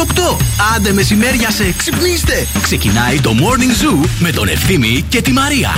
Η ώρα είναι 8. Άντε μεσημέρια σε ξυπνήστε. Ξεκινάει το Morning Zoo με τον Ευθύμη και τη Μαρία.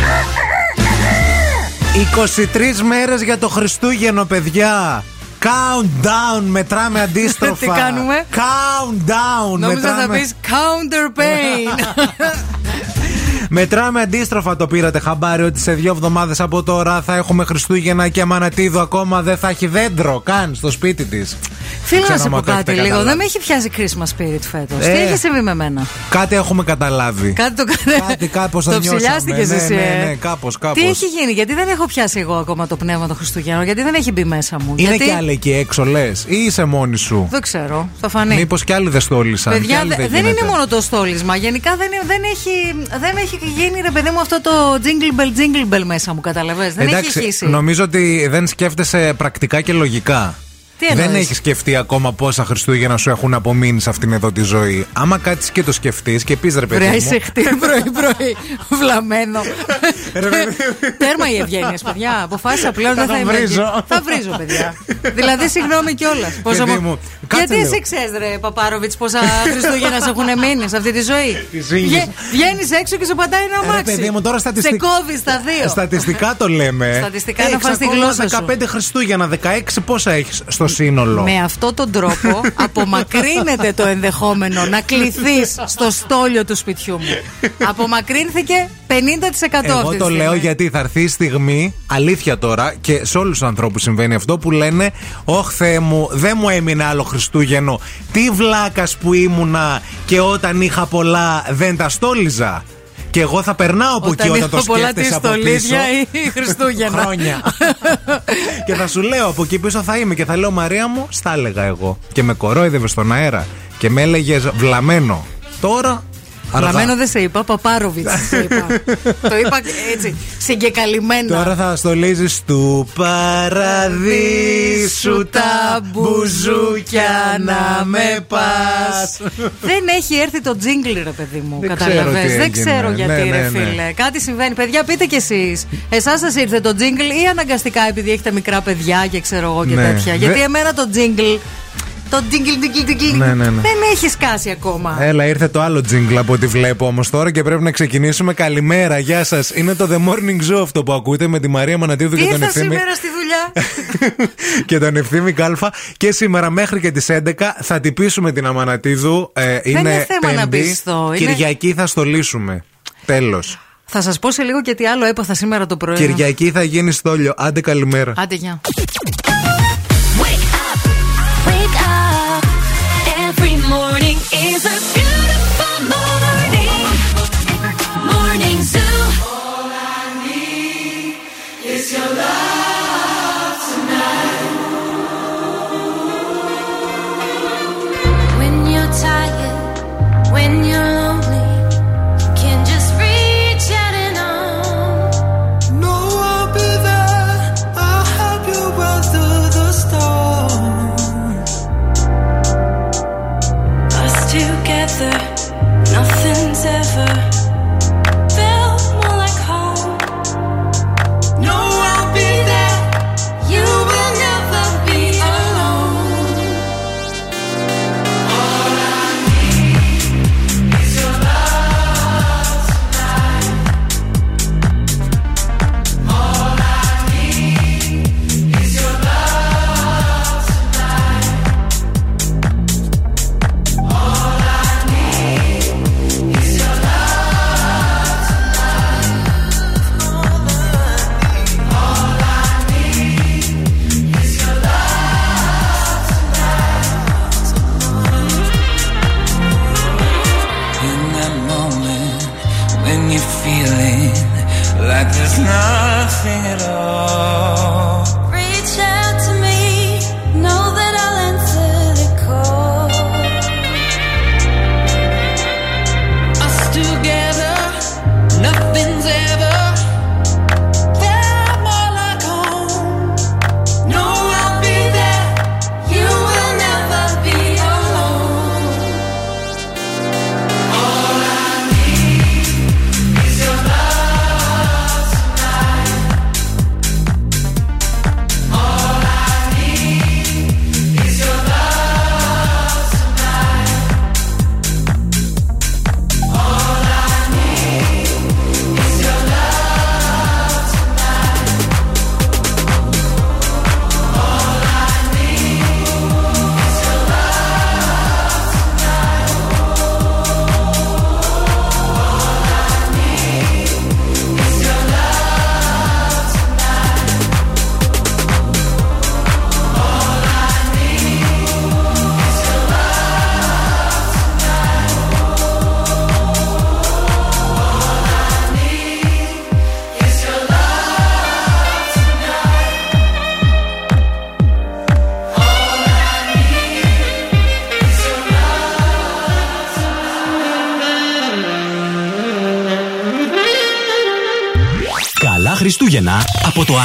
23 μέρες για το Χριστούγεννο, παιδιά. Countdown, μετράμε αντίστροφα. Τι κάνουμε; Countdown, Νόμιζα θα μετράμε. πεις counter pain. Μετράμε αντίστροφα το πήρατε χαμπάρι ότι σε δύο εβδομάδες από τώρα θα έχουμε Χριστούγεννα και Αμανατίδου ακόμα δεν θα έχει δέντρο καν στο σπίτι της. Φίλο να Ξέρω σε άμα πω το έχετε κάτι λίγο. καταλάβει. Δεν με έχει πιάσει Christmas spirit φέτος. Ε. Τι έχει συμβεί με μένα. Κάτι έχουμε καταλάβει. Κάτι το κάνει. Κάτι κάπως το Το νιώσαμε. ψηλιάστηκες Ναι, εσύ. ναι, ε. ναι, κάπως, κάπως. Τι έχει γίνει, γιατί δεν έχω πιάσει εγώ ακόμα το πνεύμα των Χριστουγέννων, γιατί δεν έχει μπει μέσα μου. Είναι γιατί... κι άλλοι εκεί έξω λες ή είσαι μόνη σου; Δεν ξέρω, θα φανεί. Μήπως κι άλλοι δεν στόλισαν. κι Παιδιά, άλλοι δε- δεν, δεν είναι γίνεται. μόνο το στόλισμα. Γενικά δεν, δεν, έχει, δεν έχει γίνει, ρε παιδί μου, αυτό το jingle bell, jingle bell μέσα μου, καταλαβες. Δεν Εντάξει, έχει χύσει. νομίζω ότι δεν σκέφτεσαι πρακτικά και λογικά. Τι δεν εννοείς; έχεις σκεφτεί ακόμα πόσα Χριστούγεννα σου έχουν απομείνει σε αυτήν εδώ τη ζωή. Άμα κάτσεις και το σκεφτείς και πεις ρε παιδί Βρέα, μου. είσαι χτύρι πρωί-πρωί, βλαμμένο. Ρε παιδί Τέρμα οι ευγένειες, παιδιά. Αποφάσισα πλέον δεν Θα θα τα είμαι. βρίζω. εκεί. Θα βρίζω, παιδιά. δηλαδή, συγγνώμη κιόλας. Παιδί μου, κάτσε Γιατί λίγο. εσύ ξέρεις, ρε Παπάροβιτς, πόσα Χριστούγεννας σε έχουν μείνει σε αυτή τη ζωή; Τι ζήγες. Βγαίνεις έξω και σε πατάει ένα Ρε αμάξι. παιδί μου, τώρα Σε στατιστικά. κόβεις στα δύο. Στατιστικά το λέμε. Στατιστικά να Έχεις φας τη ακόμα γλώσσα σου. 15 Χριστούγεννα, 16 πόσα έχεις στο σύνολο. Με αυτόν τον τρόπο απομακρύνεται το ενδεχόμενο να κληθείς στο στόλιο του σπιτιού μου. Απομακρύνθηκε 50% Εγώ αυτή τη το στιγμή. λέω γιατί θα έρθει η στιγμή, αλήθεια τώρα, και σε όλους τους ανθρώπους συμβαίνει αυτό που λένε: Ωχ, Θεέ μου, δεν μου έμεινε άλλο Χριστούγεννο. Τι βλάκας που ήμουνα και όταν είχα πολλά δεν τα στόλιζα. Και εγώ θα περνάω από εκεί όταν το είχα πολλά σκέφτεσαι τη από πίσω. στολίδια ή Χριστούγεννα. Χρόνια. και θα σου λέω από εκεί πίσω θα είμαι και θα λέω Μαρία μου, στα έλεγα εγώ. Και με κορόιδευε στον αέρα και με έλεγες βλαμμένο. Τώρα. Αργά. Λαμένο δεν σε είπα, Παπάροβιτς σε είπα. το είπα έτσι, συγκεκαλυμμένα. Τώρα θα στολίζεις του παραδείσου τα μπουζούκια να με πας. Δεν έχει έρθει το τζίγκλι, ρε παιδί μου. Δεν Καταλαβες. ξέρω τι Δεν έγινε. ξέρω γιατί, Ναι, ρε ναι, ναι. φίλε. Κάτι συμβαίνει. Παιδιά, πείτε κι εσείς. Εσάς σας ήρθε το τζίγκλ ή αναγκαστικά επειδή έχετε μικρά παιδιά και ξέρω εγώ και Ναι. τέτοια. Δε- Γιατί εμένα το τζίγκλ. Το τζίγκλ, τζίγκλ, τζίγκλ. Ναι, ναι, ναι. Δεν έχει σκάσει ακόμα. Έλα, ήρθε το άλλο τζίγκλ από ό,τι βλέπω όμως τώρα και πρέπει να ξεκινήσουμε. Καλημέρα, γεια σας. Είναι το The Morning Zoo αυτό που ακούτε με τη Μαρία Μανατίδου Τι και τον ήρθα Ευθύμη. σήμερα στη δουλειά; και τον Ευθύμη Κάλφα. Και σήμερα μέχρι και τις 11 θα τυπήσουμε την Αμανατίδου. Ε, είναι είναι θέμα να Πέμπτη. πιστώ, είναι- Κυριακή θα στολίσουμε. Τέλος. Θα σας πω σε λίγο και τι άλλο έπαθα σήμερα το πρωί. Κυριακή θα γίνει στόλιο. Άντε καλημέρα. Άντε, γεια. Morning is a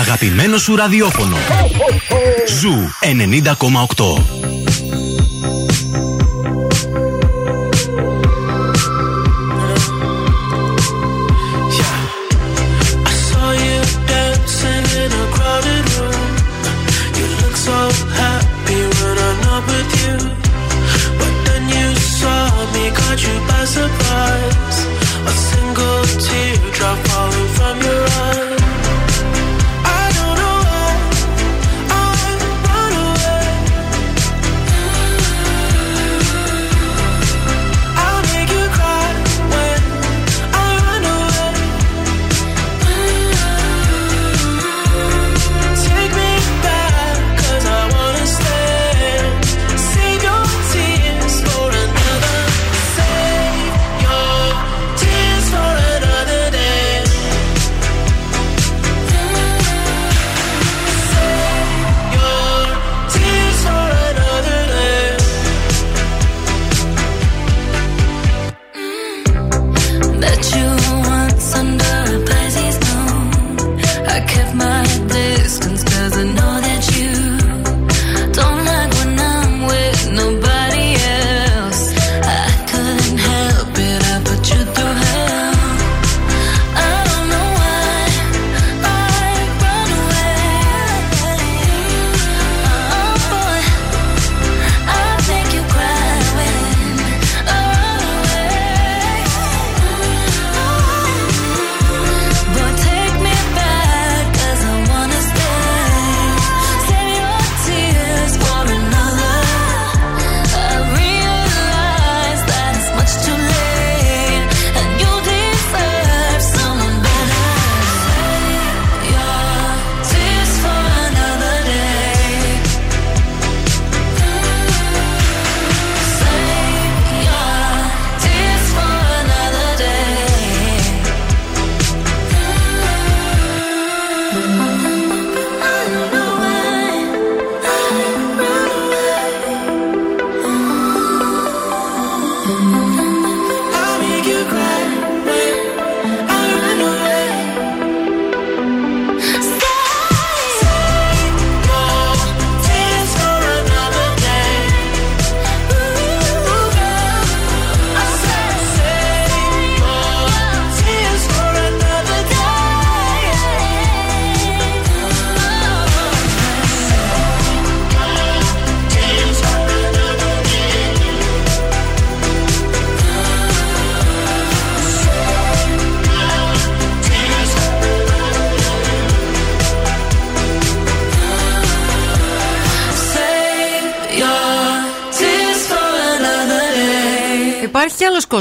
αγαπημένο σου ραδιόφωνο. Ζου 90,8.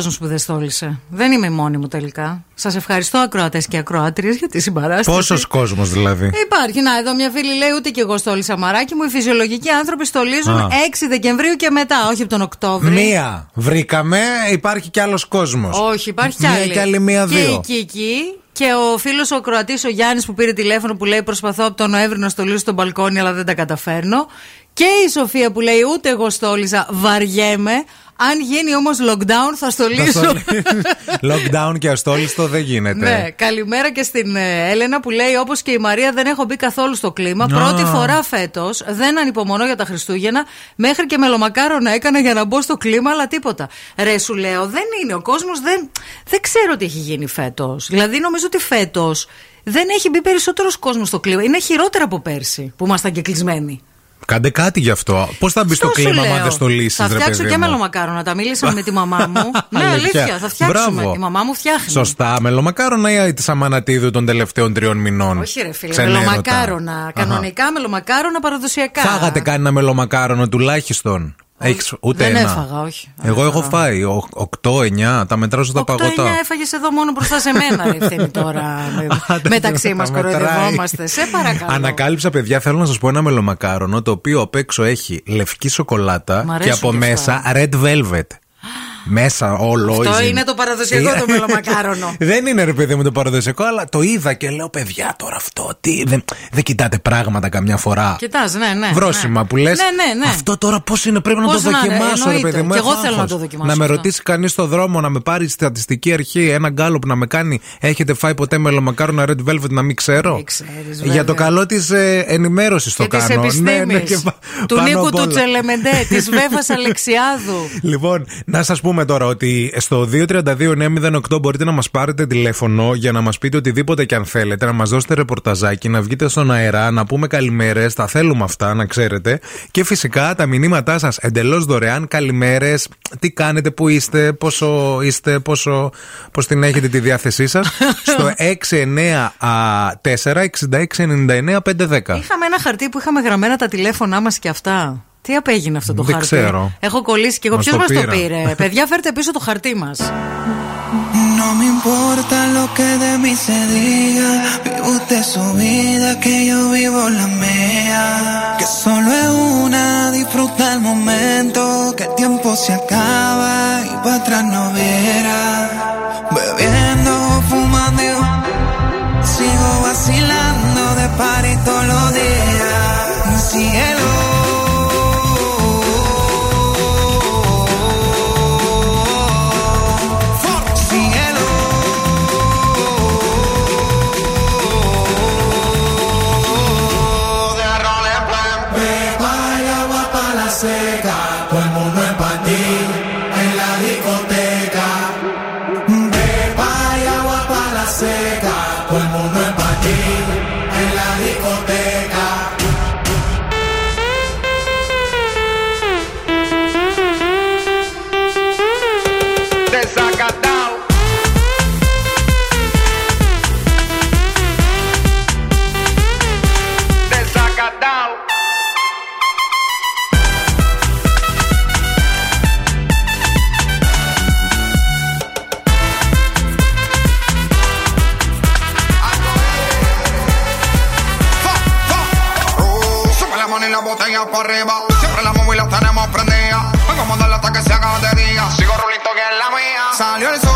Κόσμος που δεν στόλισε. Δεν είμαι η μόνη μου τελικά. Σας ευχαριστώ, ακροατές και ακροάτριες, για τη συμπαράσταση. Πόσος κόσμος δηλαδή; Υπάρχει. Να, εδώ μια φίλη λέει: Ούτε κι εγώ στόλισα μαράκι μου. Οι φυσιολογικοί άνθρωποι στολίζουν Α. 6 Δεκεμβρίου και μετά, όχι από τον Οκτώβριο. Μία. Βρήκαμε, υπάρχει κι άλλος κόσμος. Όχι, υπάρχει κι Μία άλλη. και άλλη μία, Και δύο. εκεί, εκεί. Και ο φίλος ο Κροατή, ο Γιάννης, που πήρε τηλέφωνο που λέει: Προσπαθώ από τον Νοέμβριο να στολίσω τον μπαλκόνι, αλλά δεν τα καταφέρνω. Και η Σοφία που λέει: Ούτε εγώ στόλιζα, βαριέμαι. Αν γίνει όμως lockdown, θα Θα στολίσω. στο- Lockdown και αστόλιστο δεν γίνεται. Ναι, καλημέρα και στην ε, Έλενα που λέει: Όπως και η Μαρία, δεν έχω μπει καθόλου στο κλίμα. Α. Πρώτη φορά φέτος, δεν ανυπομονώ για τα Χριστούγεννα. Μέχρι και μελομακάρονα έκανα για να μπω στο κλίμα, αλλά τίποτα. Ρε, σου λέω, δεν είναι. Ο κόσμος δεν, δεν ξέρω τι έχει γίνει φέτος. Δηλαδή, νομίζω ότι φέτος δεν έχει μπει περισσότερος κόσμος στο κλίμα. Είναι χειρότερα από πέρσι που ήμασταν και κλεισμένοι. Κάντε κάτι γι' αυτό. Πώς θα μπει στο Αυτό σου κλίμα, λέω. αν δεν στολίσει, Θα ρε φτιάξω παιδί και μου; μελομακάρονα. Τα μίλησα με τη μαμά μου. ναι, Αλήθεια. αλήθεια, θα φτιάξουμε. Μπράβο. Η μαμά μου φτιάχνει. Σωστά. Μελομακάρονα ή της Αμανατίδου των τελευταίων τριών μηνών. Όχι, ρε φίλε, Ξενέρωτα. μελομακάρονα. Αχα. Κανονικά μελομακάρονα παραδοσιακά. Φάγατε κανένα μελομακάρονο τουλάχιστον. Έχεις ούτε Δεν ένα; έφαγα, όχι. Δεν Εγώ έχω έφαγα. φάει 8-9, τα μετράω στα 8-9 παγωτά. έφαγες εδώ μόνο μπροστά σε μένα, ρε ευθύνη τώρα. Άντε, Μεταξύ τα μας μετράει. κοροϊδευόμαστε. Σε παρακαλώ. Ανακάλυψα, παιδιά, θέλω να σας πω ένα μελομακάρονο το οποίο απ' έξω έχει λευκή σοκολάτα Μ' και αρέσουν από και μέσα αυτά. red velvet. Μέσα όλο. Αυτό η- είναι το παραδοσιακό Ε, το μελομακάρονο. δεν είναι ρε παιδί μου το παραδοσιακό, αλλά το είδα και λέω παιδιά τώρα αυτό. Τι, δεν, δεν κοιτάτε πράγματα καμιά φορά. Κοιτάς, ναι, ναι. Βρόσιμα ναι. που λες. Ναι, ναι, ναι. Αυτό τώρα πώς είναι, πρέπει να Πώς το να είναι, δοκιμάσω, ρε εννοείται. παιδί μου. Κι έχω εγώ θέλω να άγχος. το δοκιμάσω Να με αυτό. ρωτήσει κανείς στο δρόμο, να με πάρει στατιστική αρχή, ένα γκάλωπ να με κάνει. Έχετε φάει ποτέ μελομακάρονα Red Velvet να μην ξέρω. Δεν ξέρεις, Για βέβαια. το καλό της ε, ενημέρωσης το Και της κάνω. επιστήμης. και πα- του πάνω Νίκου απ' του όλα. Τσελεμεντέ, της Βέβας Αλεξιάδου. Λοιπόν, να σας πούμε τώρα ότι στο 232-908 μπορείτε να μας πάρετε τηλέφωνο για να μας πείτε οτιδήποτε και αν θέλετε, να μας δώσετε ρεπορταζάκι, να βγείτε στον αέρα, να πούμε καλημέρες. Τα θέλουμε αυτά, να ξέρετε. Και φυσικά τα μηνύματά σας εντελώς δωρεάν. Καλημέρες, τι κάνετε, πού είστε, πόσο είστε, πόσο πώς την έχετε τη διάθεσή σας. στο 694-6699-510. Είχαμε ένα χαρτί που είχαμε γραμμένα τα τηλέφωνά μας και αυτά. Τι απέγινε αυτό το Δεν χαρτί. ξέρω. Έχω κολλήσει και εγώ. Μας Ποιο το μα το πήραν. πήρε. Παιδιά, φέρτε πίσω το χαρτί μα. No me importa lo que de mí se diga. Vive usted su vida, que yo vivo la mía. Que solo es una, disfruta el momento. Que el tiempo se acaba y para atrás no viera. Bebiendo, fumando. Sigo vacilando de party todos los días. Cielo. Cielo. Siempre la móvil la tenemos prendida. Vengo a mandarla hasta que se haga de día. Sigo rulito que es la mía. Salió el sol.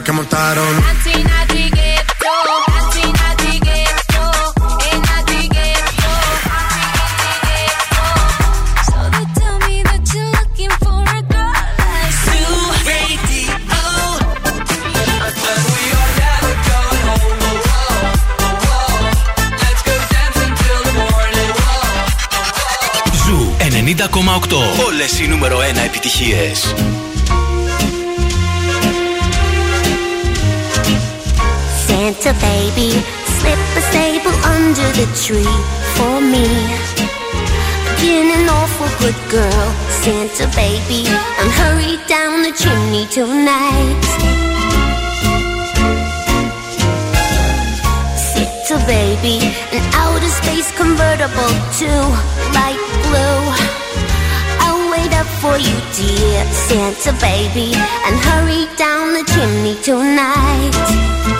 Que montaron. Tree for me. An awful good girl, Santa baby, and hurry down the chimney tonight. Santa baby, an outer space convertible to light blue. I'll wait up for you, dear Santa baby, and hurry down the chimney tonight.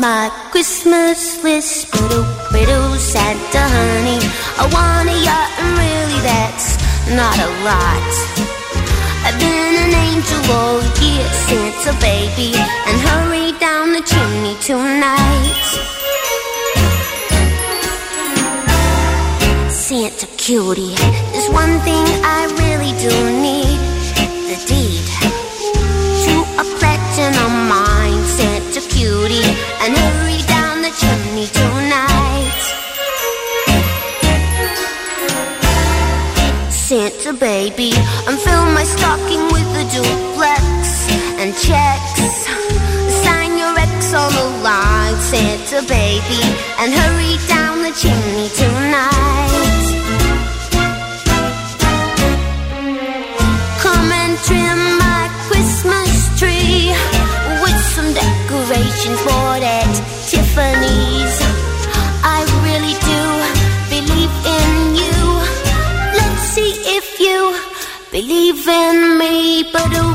My Christmas list. Biddle, biddle, Santa honey, I want a yacht and really that's not a lot. I've been an angel all year, Santa baby, and hurry down the chimney tonight. Santa cutie, there's one thing I really do need Santa baby, and hurry down the chimney tonight. Come and trim my Christmas tree with some decorations bought at Tiffany's. I really do believe in you. Let's see if you believe in me. Ba-doo,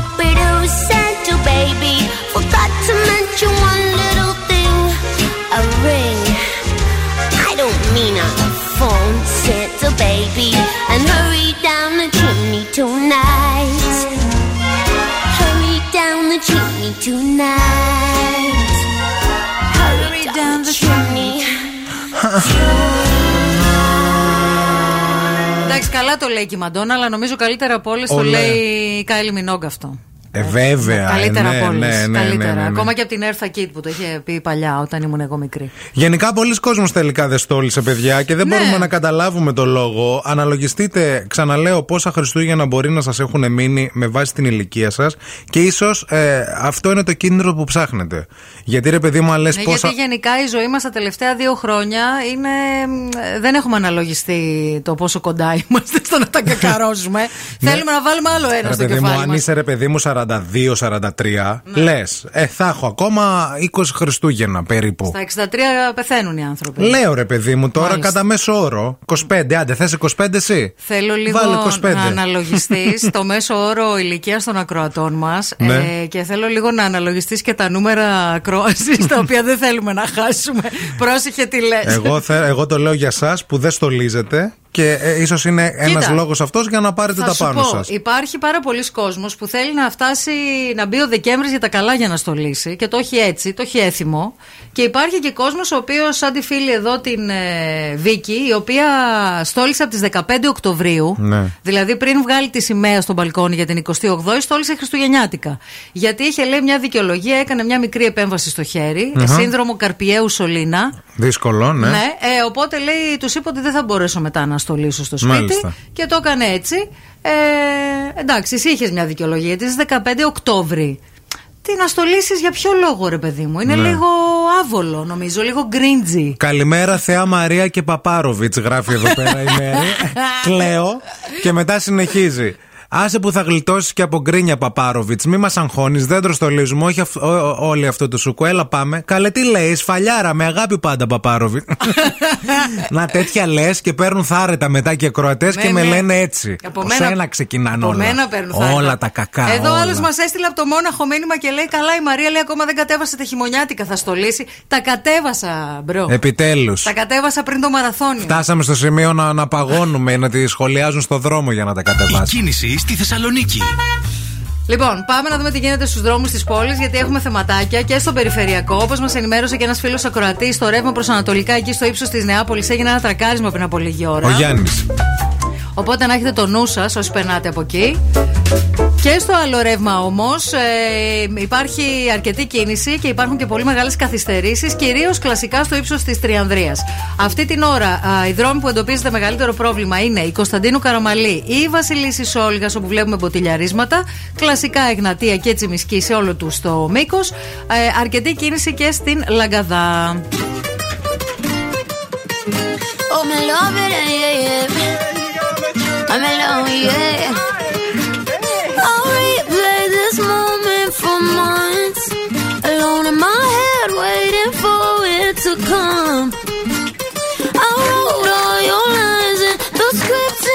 καλά το λέει και η Μαντόνα, αλλά νομίζω καλύτερα από όλες το Όλα. λέει η Κάιλι Μινόγκ αυτό. Ε, βέβαια. Καλύτερα ε, από όλες. ναι, ναι, Καλύτερα. ναι, ναι, ναι. Ακόμα και από την Έρθα Κίτ που το είχε πει παλιά όταν ήμουν εγώ μικρή. Γενικά, πολλοί κόσμος τελικά δεν στόλισε, παιδιά, και δεν Ναι. μπορούμε να καταλάβουμε το λόγο. Αναλογιστείτε, ξαναλέω, πόσα Χριστούγεννα μπορεί να σας έχουν μείνει με βάση την ηλικία σας και ίσως αυτό είναι το κίνητρο που ψάχνετε. Γιατί ρε παιδί μου, αν λες Ναι, πόσα. Γιατί γενικά η ζωή μας τα τελευταία δύο χρόνια είναι. μ, Δεν έχουμε αναλογιστεί το πόσο κοντά είμαστε στο να τα κακαρώσουμε. Θέλουμε να βάλουμε άλλο ένα Ρε στο παιδί μου, κεφάλι αν μας. είσαι ρε παιδί μου 42-43, λες, ε, θα έχω ακόμα 20 Χριστούγεννα περίπου. Στα 63 πεθαίνουν οι άνθρωποι. Λέω ρε παιδί μου τώρα Μάλιστα. κατά μέσο όρο 25, άντε θες 25 εσύ. Θέλω λίγο Βάλε 25. να αναλογιστείς το μέσο όρο ηλικίας των ακροατών μας Ναι. ε, και θέλω λίγο να αναλογιστείς και τα νούμερα ακρόασης τα οποία δεν θέλουμε να χάσουμε. Πρόσεχε τι λες. εγώ, θε, εγώ το λέω για εσά που δεν στολίζετε και ε, ίσως είναι ένας Κοίτα. λόγος αυτός για να πάρετε Θα τα σου πάνω πω, σας. Υπάρχει πάρα πολλοί κόσμος που θέλει να φτάσει να μπει ο Δεκέμβρης για τα καλά για να στολίσει και το έχει έτσι, το έχει έθιμο. Και υπάρχει και κόσμος ο οποίος, σαν τη φίλη εδώ την ε, Βίκη, η οποία στόλισε από τις 15 Οκτωβρίου, Ναι. δηλαδή πριν βγάλει τη σημαία στο μπαλκόνι για την 28η, στόλισε Χριστουγεννιάτικα. Γιατί είχε λέει μια δικαιολογία, έκανε μια μικρή επέμβαση στο χέρι, σύνδρομο Καρπιαίου Σολίνα. Δύσκολο, ναι. Ναι, ε, οπότε λέει, τους είπε ότι δεν θα μπορέσω μετά να στολίσω στο σπίτι. Μάλιστα. Και το έκανε έτσι. Ε, εντάξει, εσύ είχες μια δικαιολογία γιατί στις 15 Οκτώβρη. Τι να στολίσεις για ποιο λόγο, ρε παιδί μου; Είναι Ναι. λίγο άβολο, νομίζω, λίγο γκριντζι. Καλημέρα Θεά Μαρία και Παπάροβιτς γράφει εδώ πέρα η Μέρη. Κλαίω και μετά συνεχίζει. Άσε που θα γλιτώσεις και από γκρίνια Παπάροβιτς. Μη μας αγχώνεις, δεν τροστολίζουμε. Όχι αυ- ό- ό- όλοι αυτό το σουκού. Έλα πάμε. Καλέ, τι λέει, σφαλιάρα, με αγάπη πάντα Παπάροβιτς. Να τέτοια λες και παίρνουν θάρρητα μετά και ακροατές και Ναι, με ναι. λένε έτσι. Από Από μένα- σένα ξεκινάνε Από όλα. μένα παίρνουν θάρρητα. όλα τα κακά. Εδώ όλα. άλλος μας έστειλε από το Μόναχο μήνυμα και λέει: Καλά, η Μαρία λέει ακόμα δεν κατέβασε τα χειμωνιάτικα, θα στολίσει. Τα κατέβασα, bro. Επιτέλους. Τα κατέβασα πριν το μαραθώνιο. Φτάσαμε στο σημείο να, να παγώνουμε, να τη σχολιάζουν στο δρόμο για να τα Η κατεβάσουν. Κίνηση στη Θεσσαλονίκη. Λοιπόν, πάμε να δούμε τι γίνεται στους δρόμους της πόλης, γιατί έχουμε θεματάκια και στο περιφερειακό. Όπως μας ενημέρωσε και ένας φίλος ακροατή, στο ρεύμα προς Ανατολικά, εκεί στο ύψος της Νεάπολης, έγινε ένα τρακάρισμα πριν από λίγη ώρα. Ο Γιάννης. Οπότε να έχετε το νου σας όσοι περνάτε από εκεί. Και στο άλλο ρεύμα όμως ε, υπάρχει αρκετή κίνηση και υπάρχουν και πολύ μεγάλες καθυστερήσεις, κυρίως κλασικά στο ύψος της Τριανδρίας. Αυτή την ώρα α, οι δρόμοι που εντοπίζεται μεγαλύτερο πρόβλημα είναι η Κωνσταντίνου Καραμαλή ή η Βασιλίση Όλγα, όπου βλέπουμε μποτιλιαρίσματα. Κλασικά Εγνατία και Τσιμισκή σε όλο τους το μήκος. Ε, αρκετή κίνηση και στην Λαγκαδά. Oh, I'm alone, replay this moment for months. Alone in my head, waiting for it to come. I wrote all your lines the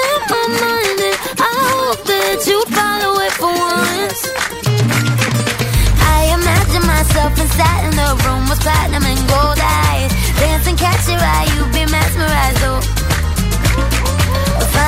in my mind, and I hope that you follow it for once. I imagine myself inside in the room with platinum and gold eyes. Dancing, catch your eye, you be mesmerized, oh.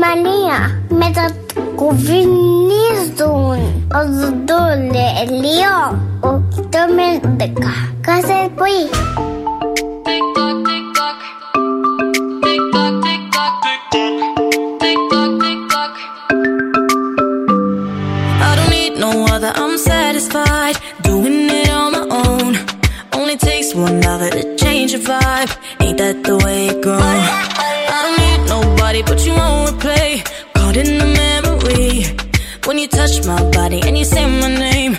και η Μανία μετακουβινίζουν ως δολελείο οκτώ με δέκα. Κάθε πρωί. I don't need no other, I'm satisfied. Doing it on my own. Only takes one other to change your vibe. Ain't that the way it goes? Nobody, but you won't replay. Caught in the memory. When you touch my body and you say my name,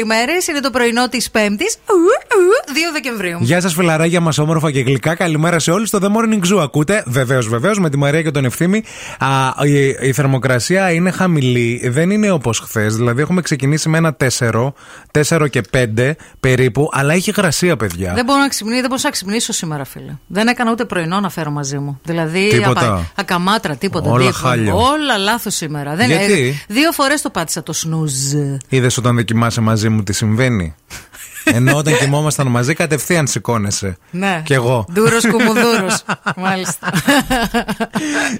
καλημέρες. Είναι το πρωινό της Πέμπτης, 2 Δεκεμβρίου. Γεια σας, φιλαράκια μας, όμορφα και γλυκά. Καλημέρα σε όλους. Το The Morning Zoo ακούτε; Βεβαίως, βεβαίως, με τη Μαρία και τον Ευθύμη. Α, η, η θερμοκρασία είναι χαμηλή. Δεν είναι όπως χθες. Δηλαδή, έχουμε ξεκινήσει με ένα 4, 4 και 5 περίπου, αλλά έχει γρασία, παιδιά. Δεν μπορώ να ξυπνήσω, δεν μπορούσα να ξυπνήσω σήμερα, φίλε. Δεν έκανα ούτε πρωινό να φέρω μαζί μου. Δηλαδή, Τίποτα. απα- ακαμάτρα, τίποτα. Όλα τίποτα. χάλια. Όλα λάθος σήμερα. Δεν, Γιατί; ε, δύο φορές το πάτησα το σνουζ. Είδες όταν δεν κοιμάσαι μαζί μου τι συμβαίνει; Ενώ όταν κοιμόμασταν μαζί, κατευθείαν σηκώνεσαι. Ναι. Κι εγώ. Δούρο κουμουδούρος. Μάλιστα.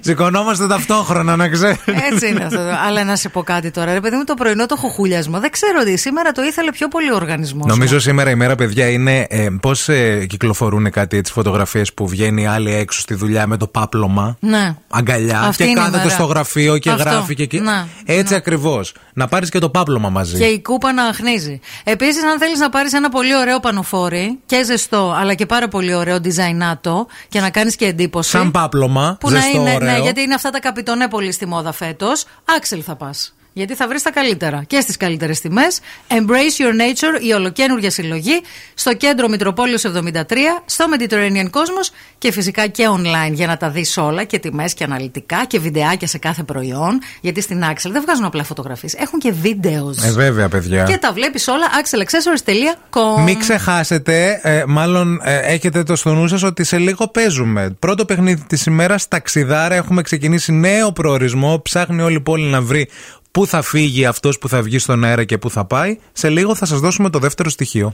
Σηκωνόμαστε ταυτόχρονα, να ξέρεις. Έτσι είναι αυτό. Αλλά να σε πω κάτι τώρα. Ρε παιδί μου, το πρωινό το χοχούλιασμα. Δεν ξέρω ότι σήμερα το ήθελε πιο πολύ ο οργανισμός. Νομίζω σήμερα η μέρα, παιδιά, είναι ε, πώς κυκλοφορούν κάτι έτσι φωτογραφίες που βγαίνει άλλη έξω στη δουλειά με το πάπλωμα. Ναι. Αγκαλιά Αυτή και είναι η κάθεται μέρα. στο γραφείο και Αυτό. γράφει και εκεί. Ναι. Έτσι ακριβώς. Να πάρεις και το πάπλωμα μαζί. Και η κούπα να χνίζει. Επίσης, αν θέλεις να πάρεις ένα πολύ ωραίο πανοφόρι και ζεστό, αλλά και πάρα πολύ ωραίο designato και να κάνεις και εντύπωση. Σαν πάπλωμα, Που ζεστό, να είναι, ωραίο. ναι, γιατί είναι αυτά τα καπιτονέ πολύ στη μόδα φέτος. Άξελ θα πας. Γιατί θα βρεις τα καλύτερα και στις καλύτερες τιμές. Embrace Your Nature, η ολοκένουργια συλλογή, στο κέντρο Μητροπόλεως 73, στο Mediterranean Cosmos και φυσικά και online για να τα δεις όλα και τιμές και αναλυτικά και βιντεάκια σε κάθε προϊόν. Γιατί στην Άξελ δεν βγάζουν απλά φωτογραφίες, έχουν και βίντεος. Ε, βέβαια, παιδιά. Και τα βλέπεις όλα axelaccessories.com. Μην ξεχάσετε, ε, μάλλον ε, έχετε το στο νου σας ότι σε λίγο παίζουμε. Πρώτο παιχνίδι της ημέρας, ταξιδάρα. Έχουμε ξεκινήσει νέο προορισμό. Ψάχνει όλη η πόλη να βρει πού θα φύγει αυτός που θα βγει στον αέρα και πού θα πάει. Σε λίγο θα σας δώσουμε το δεύτερο στοιχείο.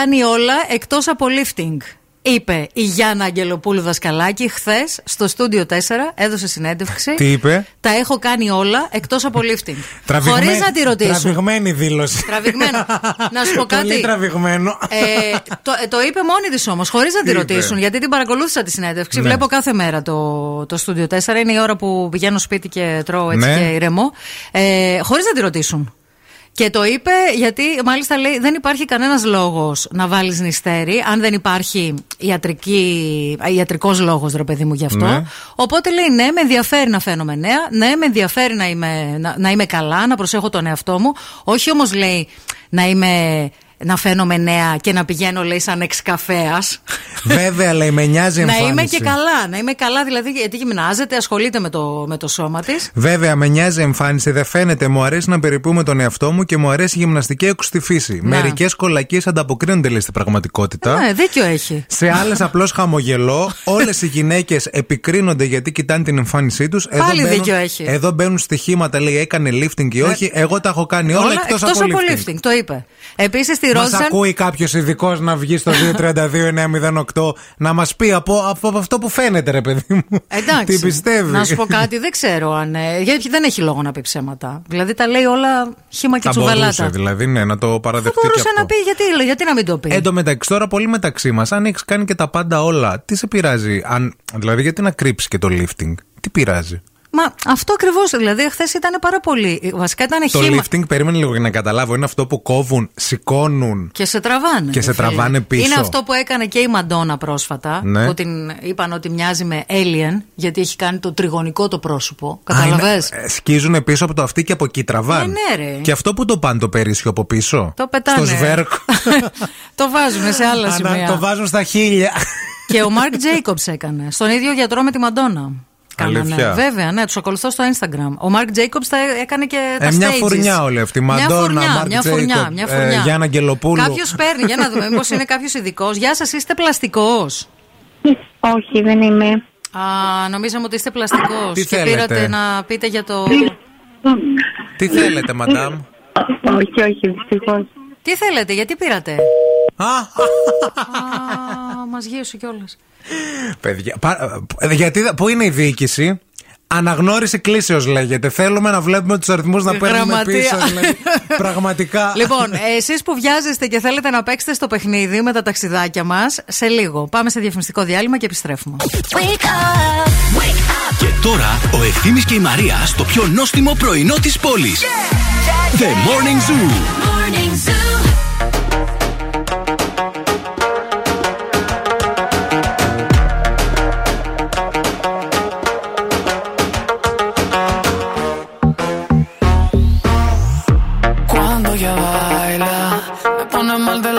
Κάνει όλα εκτός από lifting. Είπε η Γιάννα Αγγελοπούλου Δασκαλάκη χθες στο στούντιο 4, έδωσε συνέντευξη. Τι είπε; Τα έχω κάνει όλα εκτός από lifting. Τραβηγμέ- Χωρίς να τη ρωτήσω. Τραβηγμένη δήλωση. Τραβηγμένο. να σου πω κάτι. Πολύ τραβηγμένο. Ε, το, ε, το είπε μόνη της όμως, χωρίς να τη Τι είπε; ρωτήσουν, γιατί την παρακολούθησα τη συνέντευξη. Ναι. Βλέπω κάθε μέρα το, το στούντιο 4. Είναι η ώρα που πηγαίνω σπίτι και τρώω έτσι Ναι. και ηρεμώ. Ε, χωρίς να τη ρωτήσουν. Και το είπε γιατί μάλιστα λέει δεν υπάρχει κανένας λόγος να βάλεις νηστέρι αν δεν υπάρχει ιατρική, ιατρικός λόγος ρε παιδί μου γι' αυτό. Ναι. Οπότε λέει ναι με ενδιαφέρει να φαίνομαι νέα, ναι με ενδιαφέρει να είμαι, να, να είμαι καλά, να προσέχω τον εαυτό μου. Όχι όμως λέει να είμαι να φαίνομαι νέα και να πηγαίνω λέει σαν εξκαφέας Βέβαια, λέει, με νοιάζει η να εμφάνιση. είμαι και καλά, να είμαι καλά δηλαδή γιατί γυμνάζεται, ασχολείται με το, με το σώμα της Βέβαια, με νοιάζει η εμφάνιση, δεν φαίνεται. Μου αρέσει να περιποιούμε τον εαυτό μου και μου αρέσει η γυμναστική έξω στη φύση. Να. Μερικές κολακίες ανταποκρίνονται, λέει, στην πραγματικότητα. Ναι, δίκιο έχει Σε άλλες απλώς χαμογελώ. Όλες οι γυναίκες επικρίνονται γιατί κοιτάνε την εμφάνισή τους. Πάλι δίκιο έχει. Εδώ μπαίνουν στοιχήματα, λέει, έκανε lifting ή όχι. Εγώ τα έχω κάνει όλα, εκτός εκτός από, από lifting. lifting. Το είπε. Επίσης τη Μας ρώτησαν. ακούει κάποιος ειδικός να βγει στο 232-908 να μας πει από, από αυτό που φαίνεται, ρε παιδί μου. Εντάξει. Τι πιστεύεις; Να σου πω κάτι, δεν ξέρω αν. ε, γιατί δεν έχει λόγο να πει ψέματα. Δηλαδή τα λέει όλα χήμα και Θα μπορούσε τσουβαλάτα. δηλαδή, ναι, να το Θα παραδεχτεί μπορούσε και αυτό. να πει γιατί, γιατί να μην το πει; Εν τω μεταξύ, τώρα πολύ μεταξύ μας, αν έχεις κάνει και τα πάντα όλα, τι σε πειράζει, αν, δηλαδή γιατί να κρύψεις και το lifting, τι πειράζει; Μα αυτό ακριβώς. Δηλαδή, χθες ήταν πάρα πολύ. Βασικά ήταν Το χήμα. lifting, περίμενε λίγο για να καταλάβω, είναι αυτό που κόβουν, σηκώνουν. Και σε τραβάνε. Και σε ρε φίλε. τραβάνε πίσω. Είναι αυτό που έκανε και η Μαντόνα πρόσφατα. Ναι. Που την είπαν ότι μοιάζει με alien, γιατί έχει κάνει το τριγωνικό το πρόσωπο. Α, Κατάλαβε. είναι- ε, Σκίζουν πίσω από το αυτί και από εκεί τραβάν. Ε, ναι, ρε. Και αυτό που το πάνε το περίσσιο από πίσω; Το πετάνε. Στο σβέρκο. το βάζουν σε άλλα Ανα- σημεία. το βάζουν στα χίλια. Και ο Μαρκ Τζέικοψ έκανε. Στον ίδιο γιατρό με τη Μαντόνα. Αλήθεια. Βέβαια, ναι, τους ακολουθώ στο Instagram. Ο Μαρκ Τζέικοψ τα έκανε και τα Ε, μια stages. φουρνιά όλοι αυτοί. Μια Μαντόνα, φουρνιά, Μαρκ μια φουρνιά, Τζέικοπ, μια ε, φουρνιά. Γιάννα Αγγελοπούλου. Κάποιος παίρνει, για να δούμε, μήπως είναι κάποιος ειδικός. Γεια σας, είστε πλαστικός. Όχι, δεν είμαι. Α, νομίζαμε ότι είστε πλαστικός. Τι και θέλετε; πήρατε να πείτε για το. Τι θέλετε, μαντάμ; Όχι, όχι, δυστυχώς. Τι θέλετε, γιατί πήρατε; Α, Μας γύρωσε κιόλας. Παιδιά, πα- ε, γιατί, δεν- πού είναι η διοίκηση; Αναγνώριση κλήσεως λέγεται. Θέλουμε να βλέπουμε τους αριθμούς να παίρνουμε Γραμματεία. πίσω. Δηλαδή, πραγματικά. Λοιπόν, εσείς που βιάζεστε και θέλετε να παίξετε στο παιχνίδι με τα ταξιδάκια μας, σε λίγο. Πάμε σε διαφημιστικό διάλειμμα και επιστρέφουμε. Και τώρα ο Ευθύμης και η Μαρία στο πιο νόστιμο πρωινό της πόλης. The Morning Zoo. Morning Zoo.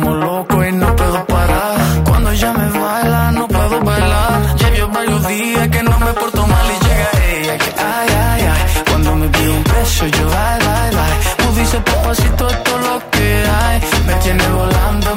como loco y no puedo parar. Cuando ella me baila, no puedo bailar. Llevo varios días que no me porto mal y llega ella que ay, ay, ay. Cuando me pide un beso, yo bye, bye, bye. No dice papacito esto es lo que hay. Me tiene volando,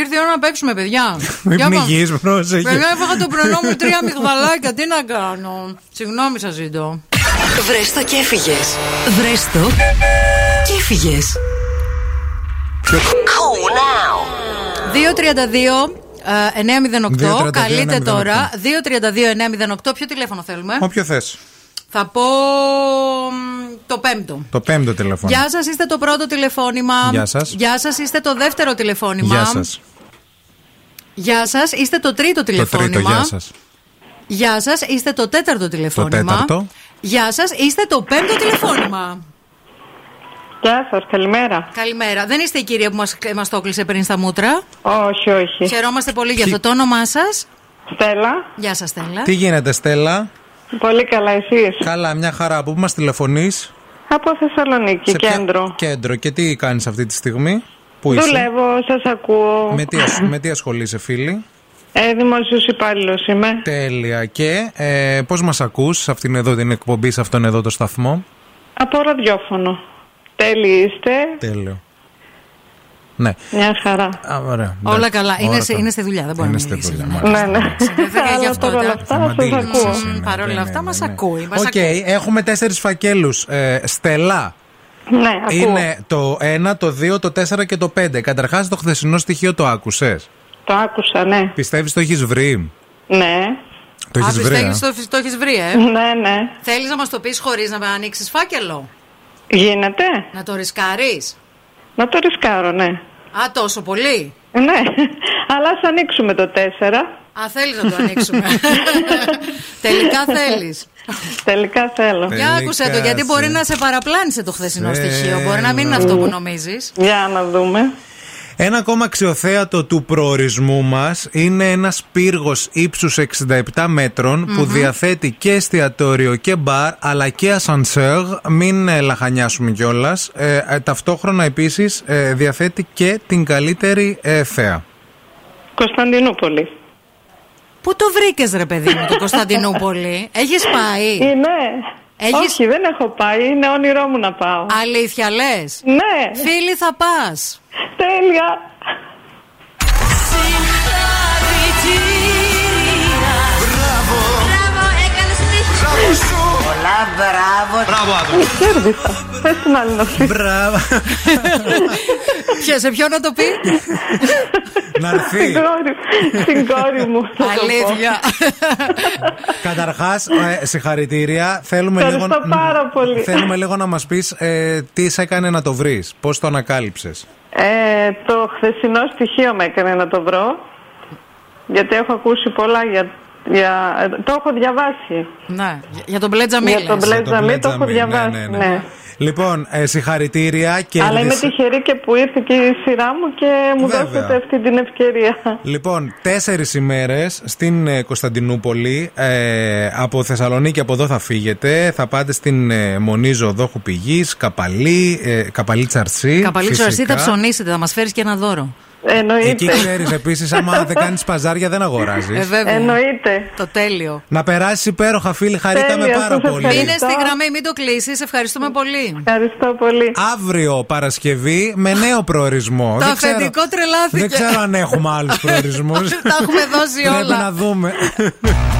Ήρθε η ώρα να παίξουμε, παιδιά. Μην Για πάμε. πνιγείς, πρόσεχε. Παιδιά, έφαγα το πρωινό μου τρία μυγδαλάκια. Τι να κάνω. Συγγνώμη, σας ζητώ. Βρες το και έφυγες. Βρες το και έφυγες. Call now. 232 ε, 908. 232, Καλείτε 908. τώρα. 232 908. Ποιο τηλέφωνο θέλουμε; Όποιο θες. Θα πω μ, το πέμπτο. Το πέμπτο τηλέφωνο. Γεια σας, είστε το πρώτο τηλεφώνημα. Γεια σας. Γεια σας, είστε το δεύτερο τηλεφώνημα. Γεια σας. Γεια σας, είστε το τρίτο Το τηλεφώνημα. τρίτο, γεια σας. Γεια σας, είστε το τέταρτο τηλεφώνημα. τέταρτο. Γεια σας, είστε το πέμπτο τηλεφώνημα. Γεια σας, καλημέρα. Καλημέρα. Δεν είστε η κυρία που μας μας το έκλεισε πριν στα μούτρα. Όχι, όχι. Χαιρόμαστε πολύ για αυτό. Το όνομά σας. Στέλλα. Γεια σας, Στέλλα. Τι γίνεται, Στέλλα; Πολύ καλά, εσείς; Καλά, μια χαρά. Από πού μας τηλεφωνείς, Από Θεσσαλονίκη, κέντρο. Κέντρο. Και τι κάνεις αυτή τη στιγμή, Πού είσαι; Δουλεύω, σας ακούω. Με τι, ασ- με τι ασχολείσαι, φίλη; Ε, Δημόσιος υπάλληλος είμαι. Τέλεια. Και ε, πώς μας ακούς σε αυτήν εδώ την εκπομπή, σε αυτόν εδώ το σταθμό; Από ραδιόφωνο. Τέλειοι είστε. Τέλειο. Ναι. Μια χαρά. Α, ωραία. Όλα Εντάξει. καλά. Είναι, Ωραία, σε- καλά. είναι στη δουλειά, δεν μπορεί Είναι να στη μιλήσεις. δουλειά, Ναι. μάλιστα. Ναι, ναι. Δεν Αλλά γι' αυτό. παρόλα δεν- αυτά Θα σας μαντήλωσες, ακούω. είναι. Παρ' όλα Ναι, αυτά ναι, μας ναι. ακούει, μας Οκ, ακούει. έχουμε τέσσερις φακέλους. Ε, Στελά. Ναι, ακούω. Είναι το 1, το 2, το 4 και το 5. Καταρχάς, το χθεσινό στοιχείο το άκουσες; Το άκουσα, ναι. Πιστεύεις το έχεις βρει; Ναι. Το Α, έχει βρει. πιστεύεις ε; το, το έχεις βρει, ε; Ναι, ναι. Θέλεις να μας το πεις χωρίς να ανοίξεις φάκελο; Γίνεται. Να το ρισκάρεις; Να το ρισκάρω, ναι. Α, τόσο πολύ; Ναι. Αλλά ας ανοίξουμε το 4. Α, θέλεις να το ανοίξουμε. Τελικά θέλεις. Τελικά θέλω. Για άκουσε το, γιατί μπορεί να σε παραπλάνησε το χθεσινό Θέλω. στοιχείο. Μπορεί να μην είναι αυτό που νομίζεις. Για να δούμε. Ένα ακόμα αξιοθέατο του προορισμού μας είναι ένας πύργος ύψους 67 μέτρων που διαθέτει και εστιατόριο και μπαρ αλλά και ασανσέρ. Μην ε, λαχανιάσουμε κιόλας. ταυτόχρονα επίσης ε, διαθέτει και την καλύτερη ε, θέα. Κωνσταντινούπολη. Πού το βρήκες ρε παιδί μου το Κωνσταντινούπολη; Έχεις πάει; Είναι. Έχεις- Όχι, δεν έχω πάει. Είναι όνειρό μου να πάω. Αλήθεια λες; Ναι. Φίλοι θα πας. Τέλεια. Πολλά μπράβο. Μπράβο, άτομο. Κέρδισα. Πες την άλλη να πεις. Μπράβο. Ποιο, σε ποιον να το πει; να Στην έρθει. κόρη, στην κόρη μου. θα το πω. Αλήθεια. Καταρχάς, ε, συγχαρητήρια. Θέλουμε λίγο, Ευχαριστώ πάρα πολύ. θέλουμε λίγο να μας πεις ε, τι σε έκανε να το βρεις. Πώς το ανακάλυψες; Ε, το χθεσινό στοιχείο με έκανε να το βρω. Γιατί έχω ακούσει πολλά για. Για ε, το έχω διαβάσει. Ναι, για τον μπλε τζαμί Για τον λες. μπλε Για το τζαμί μπλε το έχω τζαμί, ναι, διαβάσει. ναι, ναι. ναι. Λοιπόν, ε, συγχαρητήρια και Αλλά είμαι τυχερή και που ήρθε και η σειρά μου και μου Βέβαια. δώσατε αυτή την ευκαιρία. Λοιπόν, τέσσερις ημέρες στην ε, Κωνσταντινούπολη. Ε, από Θεσσαλονίκη από εδώ θα φύγετε. Θα πάτε στην ε, Μονή Ζωοδόχου Πηγής, Καπαλή, ε, Καπαλή Τσαρσί. Καπαλίτσο Αρσί φυσικά. θα ψωνίσετε, θα μας φέρεις και ένα δώρο. Εννοείται. Εκεί ξέρεις επίσης, άμα δεν κάνεις παζάρια, δεν αγοράζεις. Ε, βέβαια. Εννοείται. Το τέλειο. Να περάσεις υπέροχα, φίλοι. Χαρήκαμε Τέλεια, πάρα σας πολύ. ευχαριστώ. Μείνε στη γραμμή, μην το κλείσεις. Ευχαριστούμε πολύ. Ευχαριστώ πολύ. Αύριο Παρασκευή με νέο προορισμό. Το Δεν ξέρω- αφεντικό τρελάθηκε. Δεν ξέρω αν έχουμε άλλους προορισμούς. Τα έχουμε δώσει Πρέπει όλα. να δούμε.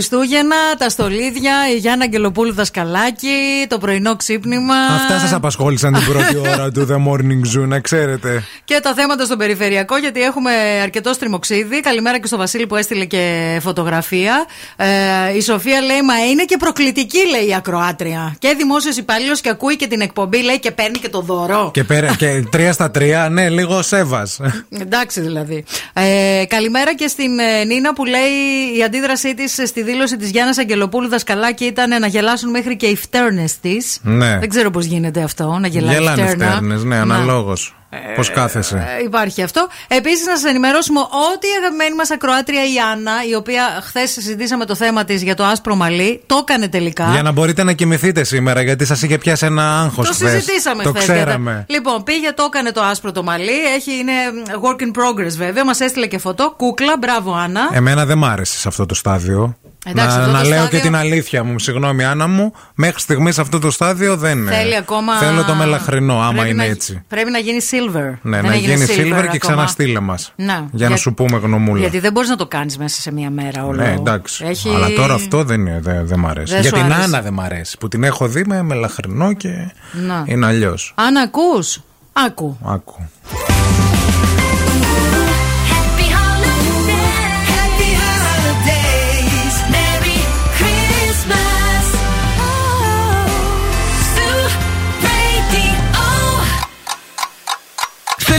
Χριστούγεννα, τα στολίδια, η Γιάννα Αγγελοπούλου δασκαλάκι, το πρωινό ξύπνημα. Αυτά σας απασχόλησαν την πρώτη ώρα του The Morning Zoo, να ξέρετε. Και τα θέματα στον περιφερειακό, γιατί έχουμε αρκετό στριμοξίδι. Καλημέρα και στο Βασίλη που έστειλε και φωτογραφία. Ε, η Σοφία λέει: Μα είναι και προκλητική, λέει η Ακροάτρια. Και δημόσιος υπάλληλος και ακούει και την εκπομπή, λέει και παίρνει και το δώρο. Και, πέρα, και τρία στα τρία, ναι, λίγο σέβας. Εντάξει δηλαδή. Ε, καλημέρα και στην ε, Νίνα που λέει η αντίδρασή της στη δήλωση της Γιάννας Αγγελοπούλου δασκαλάκι ήταν να γελάσουν μέχρι και οι φτέρνες της. Ναι. Δεν ξέρω πώς γίνεται αυτό, να γελάει Γελάνε φτέρνα. φτέρνες, ναι, Να. αναλόγως. Πώς κάθεσαι; Ε, υπάρχει αυτό. Επίσης, να σας ενημερώσουμε ότι η αγαπημένη μας ακροάτρια η Άννα, η οποία χθες συζητήσαμε το θέμα της για το άσπρο μαλλί, το έκανε τελικά. Για να μπορείτε να κοιμηθείτε σήμερα, γιατί σας είχε πιάσει ένα άγχος Το συζητήσαμε Το χθες, ξέραμε. γιατί- Λοιπόν, πήγε, το έκανε το άσπρο το μαλλί. Έχει, είναι work in progress βέβαια. Μας έστειλε και φωτό. Κούκλα, μπράβο Άννα. Εμένα δεν μ' άρεσε σε αυτό το στάδιο. Εντάξει, να αυτό το να λέω στάδιο- και την αλήθεια μου. Συγγνώμη, Άννα μου. Μέχρι στιγμής αυτό το στάδιο δεν είναι. Θέλει ακόμα. Θέλω το μελαχρινό, άμα Πρέπει είναι να- έτσι. Πρέπει να γίνει silver. Ναι, Δεν να έγινε γίνει silver, και ακόμα. ξαναστείλε μας. Να, Για να σου πούμε γνωμούλα. Γιατί δεν μπορείς να το κάνεις μέσα σε μία μέρα όλο. Ναι, εντάξει. Έχει... Αλλά τώρα αυτό δεν, είναι, δεν, δεν μ' αρέσει. Δεν Για σου την άρεσε. Άννα δεν μ' αρέσει. Που την έχω δει με μελαχρινό και Να. είναι αλλιώς. Αν ακούς, άκου. Άκου.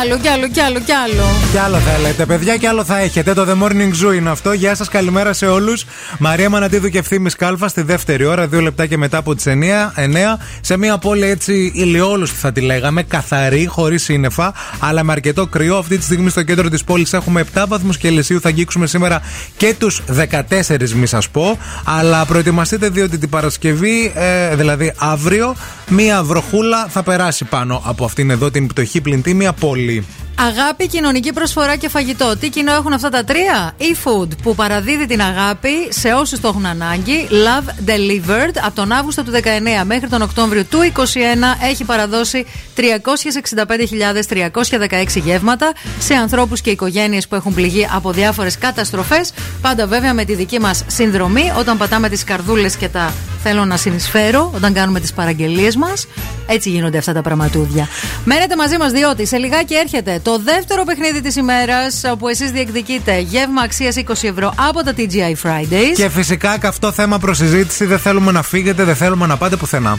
άλλο, κι άλλο, κι άλλο, κι άλλο. Κι άλλο θα λέτε, παιδιά, κι άλλο θα έχετε. Το The Morning Zoo είναι αυτό. Γεια σας, καλημέρα σε όλους. Μαρία Μανατίδου και ευθύνη Κάλφα στη δεύτερη ώρα, δύο λεπτά και μετά από τις 9, 9 σε μια πόλη έτσι ηλιόλουστη θα τη λέγαμε, καθαρή, χωρίς σύννεφα, αλλά με αρκετό κρυό. Αυτή τη στιγμή στο κέντρο της πόλης έχουμε 7 βαθμούς και θα αγγίξουμε σήμερα και τους 14, μη σας πω. Αλλά προετοιμαστείτε διότι την Παρασκευή, ε, δηλαδή αύριο, μία βροχούλα θα περάσει πάνω από αυτήν εδώ την πτωχή πλυντήμια πόλη. πολύ Αγάπη, κοινωνική προσφορά και φαγητό. Τι κοινό έχουν αυτά τα τρία; E-Food που παραδίδει την αγάπη σε όσους το έχουν ανάγκη. Love Delivered από τον Αύγουστο του 19 μέχρι τον Οκτώβριο του 21 έχει παραδώσει 365.316 γεύματα σε ανθρώπους και οικογένειες που έχουν πληγεί από διάφορες καταστροφές. Πάντα βέβαια με τη δική μας συνδρομή όταν πατάμε τις καρδούλες και τα θέλω να συνεισφέρω όταν κάνουμε τις παραγγελίες μας. Έτσι γίνονται αυτά τα πραγματούδια. Μένετε μαζί μας διότι σε λιγάκι έρχεται το δεύτερο παιχνίδι της ημέρας όπου εσείς διεκδικείτε γεύμα αξίας 20 ευρώ από τα TGI Fridays. Και φυσικά καυτό θέμα προσυζήτηση. Δεν θέλουμε να φύγετε, δεν θέλουμε να πάτε πουθενά.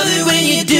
love it when you do.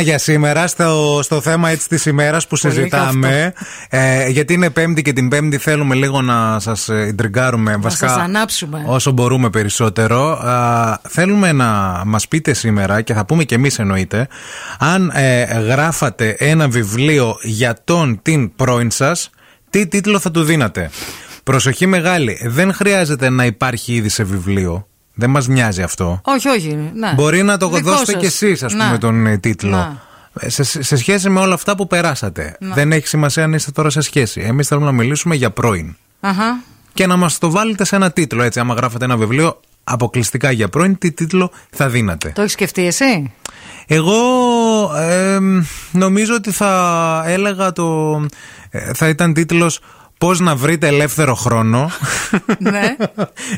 Θέμα για σήμερα, στο, στο θέμα έτσι της ημέρας που Πολύ συζητάμε. Ε, γιατί είναι Πέμπτη και την Πέμπτη θέλουμε λίγο να σας ε, ιντριγκάρουμε. Να σας ανάψουμε. όσο μπορούμε περισσότερο. Α, θέλουμε να μας πείτε σήμερα και θα πούμε και εμείς εννοείται αν ε, γράφατε ένα βιβλίο για τον την πρώην σας τι τίτλο θα του δίνατε; Προσοχή μεγάλη. Δεν χρειάζεται να υπάρχει ήδη σε βιβλίο. Δεν μας νοιάζει αυτό. Όχι, όχι. Ναι. Μπορεί να το Δικό δώσετε σας. κι εσείς ας Να. πούμε τον ε, τίτλο. Να. Ε, Σε, σε σχέση με όλα αυτά που περάσατε. Να. Δεν έχει σημασία αν είστε τώρα σε σχέση. Εμείς θέλουμε να μιλήσουμε για πρώην. Αχα. Και να μας το βάλετε σε ένα τίτλο. Έτσι, άμα γράφετε ένα βιβλίο αποκλειστικά για πρώην, τι τίτλο θα δίνατε. Το έχεις σκεφτεί εσύ; Εγώ ε, νομίζω ότι θα έλεγα το. ε, θα ήταν τίτλος Πώς να βρείτε ελεύθερο χρόνο; ναι.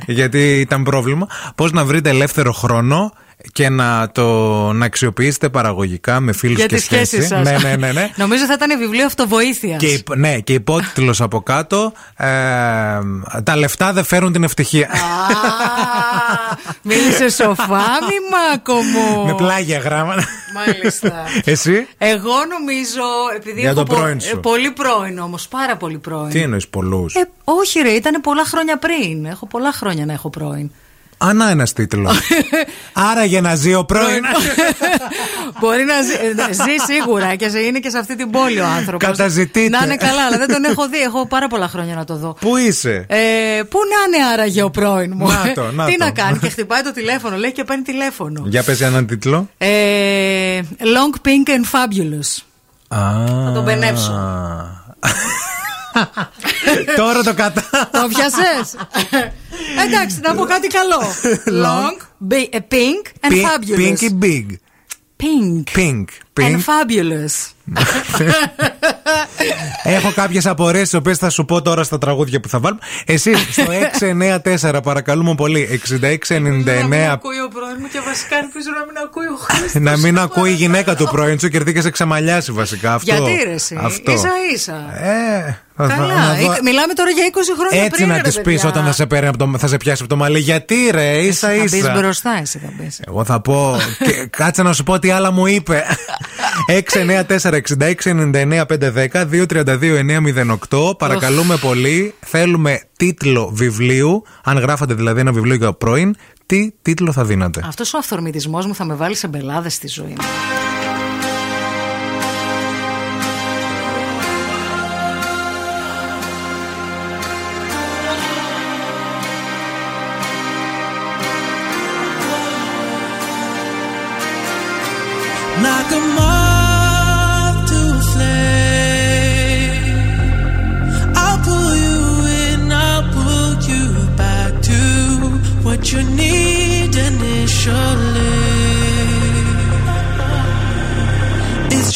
γιατί ήταν πρόβλημα. Πώς να βρείτε ελεύθερο χρόνο και να το να αξιοποιήσετε παραγωγικά με φίλους Για και τη σχέση σχέση. σας. Ναι, ναι, ναι, ναι. Νομίζω θα ήταν βιβλίο αυτοβοήθειας. Και, υπ- ναι, και υπότιτλος από κάτω ε, Τα λεφτά δεν φέρουν την ευτυχία Μίλησε σοφά, μη μάκο μου. Με πλάγια γράμματα Μάλιστα. Εσύ; Εγώ νομίζω, επειδή Για έχω το πρώην σου. ε, πολύ πρώην όμως, πάρα πολύ πρώην. Τι εννοείς πολλούς; Ε, όχι ρε, ήταν πολλά χρόνια πριν. Έχω πολλά χρόνια να έχω πρώην. Ανά ένας τίτλος Άρα για να ζει ο πρώην Μπορεί να ζει, ε, ζει σίγουρα και σε- είναι και σε αυτή την πόλη ο άνθρωπος. Καταζητείτε. Να είναι καλά, αλλά δεν τον έχω δει. Έχω πάρα πολλά χρόνια να το δω. Πού είσαι; Ε, πού να είναι άραγε ο πρώην μου; Να το, να Τι το. να κάνει, και χτυπάει το τηλέφωνο, λέει και παίρνει τηλέφωνο. Για πες έναν τίτλο Ε, long Pink and Fabulous. Θα τον πενέψω. Τώρα το κατά Το πιασες; Εντάξει, να πω κάτι καλό. Long, bi- ε, pink and fabulous. Pinky big Pink Pink and Pink fabulous. Έχω κάποιες απορίες τις οποίες θα σου πω τώρα στα τραγούδια που θα βάλουμε. Εσύ στο 694 παρακαλούμε πολύ. 6699. Να μην ακούει ο πρώην μου και βασικά ελπίζω να μην ακούει ο Χρήστος. Να μην ακούει η γυναίκα του πρώην σου και έρθει και σε ξαμαλιάσει βασικά. Αυτό, Γιατί ρε εσύ, αυτό. ίσα ίσα. Ε, θα- θα- Καλά, να δω- ε, μιλάμε τώρα για 20 χρόνια Έτσι πριν να ρε, τη πεις παιδιά. όταν θα σε, παίρνει από το, θα σε πιάσει από το μαλλί. Γιατί ρε, ίσα Θα μπεις ίσα. μπροστά εσύ θα μπεις. Εγώ θα πω. και, κάτσε να σου πω τι άλλα μου είπε. 694-6699-510-232-908. Παρακαλούμε πολύ. Θέλουμε τίτλο βιβλίου. Αν γράφατε δηλαδή ένα βιβλίο για πρώην, τι τίτλο θα δίνατε; Αυτός ο αυθορμητισμός μου θα με βάλει σε μπελάδες στη ζωή μου.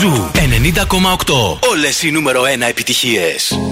Ζου εν ην ΗΔΚΟ 8 όλες οι νούμερο ένα ΠΤΧΕΣ.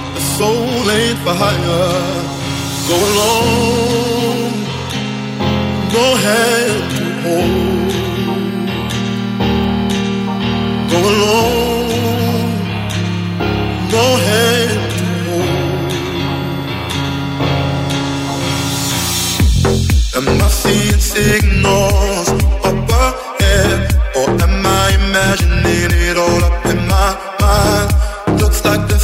Soul ain't for. Go alone, no hand to hold. Go alone, no hand to hold. Am I seeing signals up ahead, or am I imagining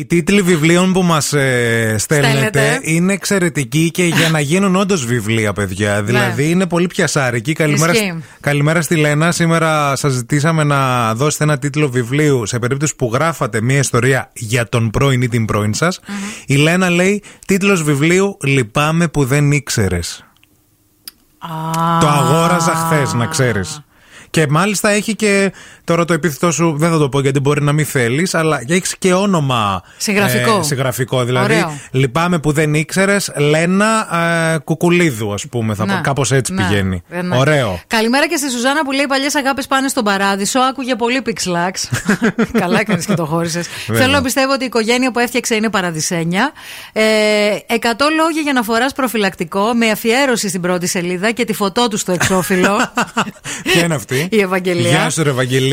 Οι τίτλοι βιβλίων που μας στέλνετε Στέλνετε. είναι εξαιρετικοί και για να γίνουν όντως βιβλία, παιδιά. Δηλαδή είναι πολύ πιασάρικοι. Καλημέρα, Ισχύει. σ- καλημέρα στη Λένα. Σήμερα σας ζητήσαμε να δώσετε ένα τίτλο βιβλίου σε περίπτωση που γράφατε μια ιστορία για τον πρώην ή την πρώην σας. Η Λένα λέει τίτλος βιβλίου Λυπάμαι που δεν ήξερες. Το αγόραζα χθες, να ξέρεις. Και μάλιστα έχει και. Τώρα το επίθετό σου δεν θα το πω γιατί μπορεί να μην θέλεις, αλλά έχεις και όνομα. Συγγραφικό. ε, συγγραφικό. Δηλαδή, Ωραίο. λυπάμαι που δεν ήξερες. Λένα ε, Κουκουλίδου, ας πούμε. Θα Ναι. πω. Κάπως έτσι Ναι. πηγαίνει. Ε, ναι. Ωραίο. Καλημέρα και στη Σουζάνα που λέει: Παλιές αγάπη πάνε στον παράδεισο. Άκουγε πολύ πιξλάξ. Καλά έκανες και το χώρισες. Βέβαια. Θέλω να πιστεύω ότι η οικογένεια που έφτιαξε είναι παραδεισένια. Ε, 100 λόγια για να φοράς προφυλακτικό με αφιέρωση στην πρώτη σελίδα και τη φωτό του στο εξώφυλλο. Ποια είναι αυτή; Η Ευαγγελία. Γεια σου, ρε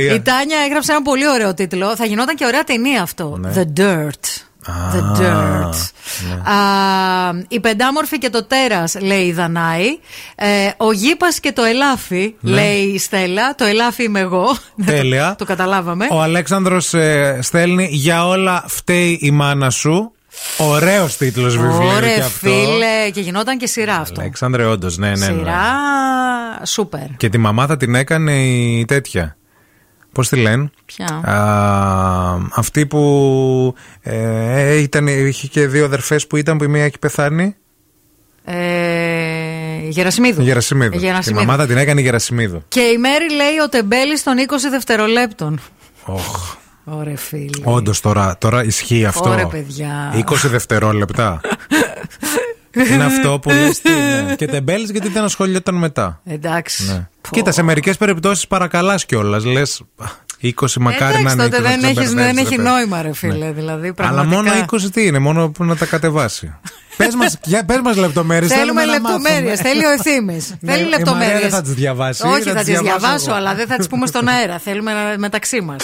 Ευαγγελία. Η Τάνια έγραψε ένα πολύ ωραίο τίτλο. Θα γινόταν και ωραία ταινία αυτό. Ναι. The Dirt. The Dirt. ναι. Α, η πεντάμορφη και το τέρας, λέει η Δανάη. Ε, ο γήπας και το ελάφι, Ναι. λέει η Στέλλα. Το ελάφι είμαι εγώ. Τέλεια. το καταλάβαμε. Ο Αλέξανδρος ε, στέλνει Για όλα φταίει η μάνα σου. Ωραίος τίτλος βιβλίου Ωραία, και αυτό. φίλε. Και γινόταν και σειρά αυτό. Αλέξανδρε, όντως, ναι, ναι, ναι. Σειρά. Σούπερ. Και τη μαμά θα την έκανε η τέτοια. Πώς τη λένε; Ποια; Α, αυτή που ε, ήταν, είχε και δύο αδερφές που ήταν που η μία έχει πεθάνει. Ε, Γερασιμίδου. Η Γερασιμίδου. Τη Γερασιμίδου. μαμά θα την έκανε η Γερασιμίδου. Και η Μέρη λέει ο τεμπέλη των 20 δευτερολέπτων. Οχ. Ωραία, φίλε. Όντως τώρα, τώρα ισχύει αυτό. Ωραία, παιδιά. 20 δευτερόλεπτα. Είναι αυτό που λες τι είναι. Και τεμπέλης γιατί δεν ασχολιόταν μετά. Εντάξει. Ναι. Κοίτα, σε μερικές περιπτώσεις παρακαλάς κιόλας. Λες 20 μακάρι να Εντάξει, είναι 20. τότε δεν, να έχεις, ξεμπερδεύεις, δεν ρε έχει παιδί. νόημα, ρε φίλε. Δηλαδή, Αλλά πραγματικά. μόνο 20 τι είναι, μόνο που να τα κατεβάσει. πες μας, για, πες μας λεπτομέρειες. Θέλουμε να λεπτομέρειες. μάθουμε. Θέλει ο ευθύνη. Ναι, Θέλει η Μαρία λεπτομέρειες. δεν θα τις διαβάσει, Όχι, θα θα τις τις διαβάσω διαβάσω, εγώ. αλλά δεν θα τις πούμε στον αέρα. Θέλουμε να- μεταξύ μας.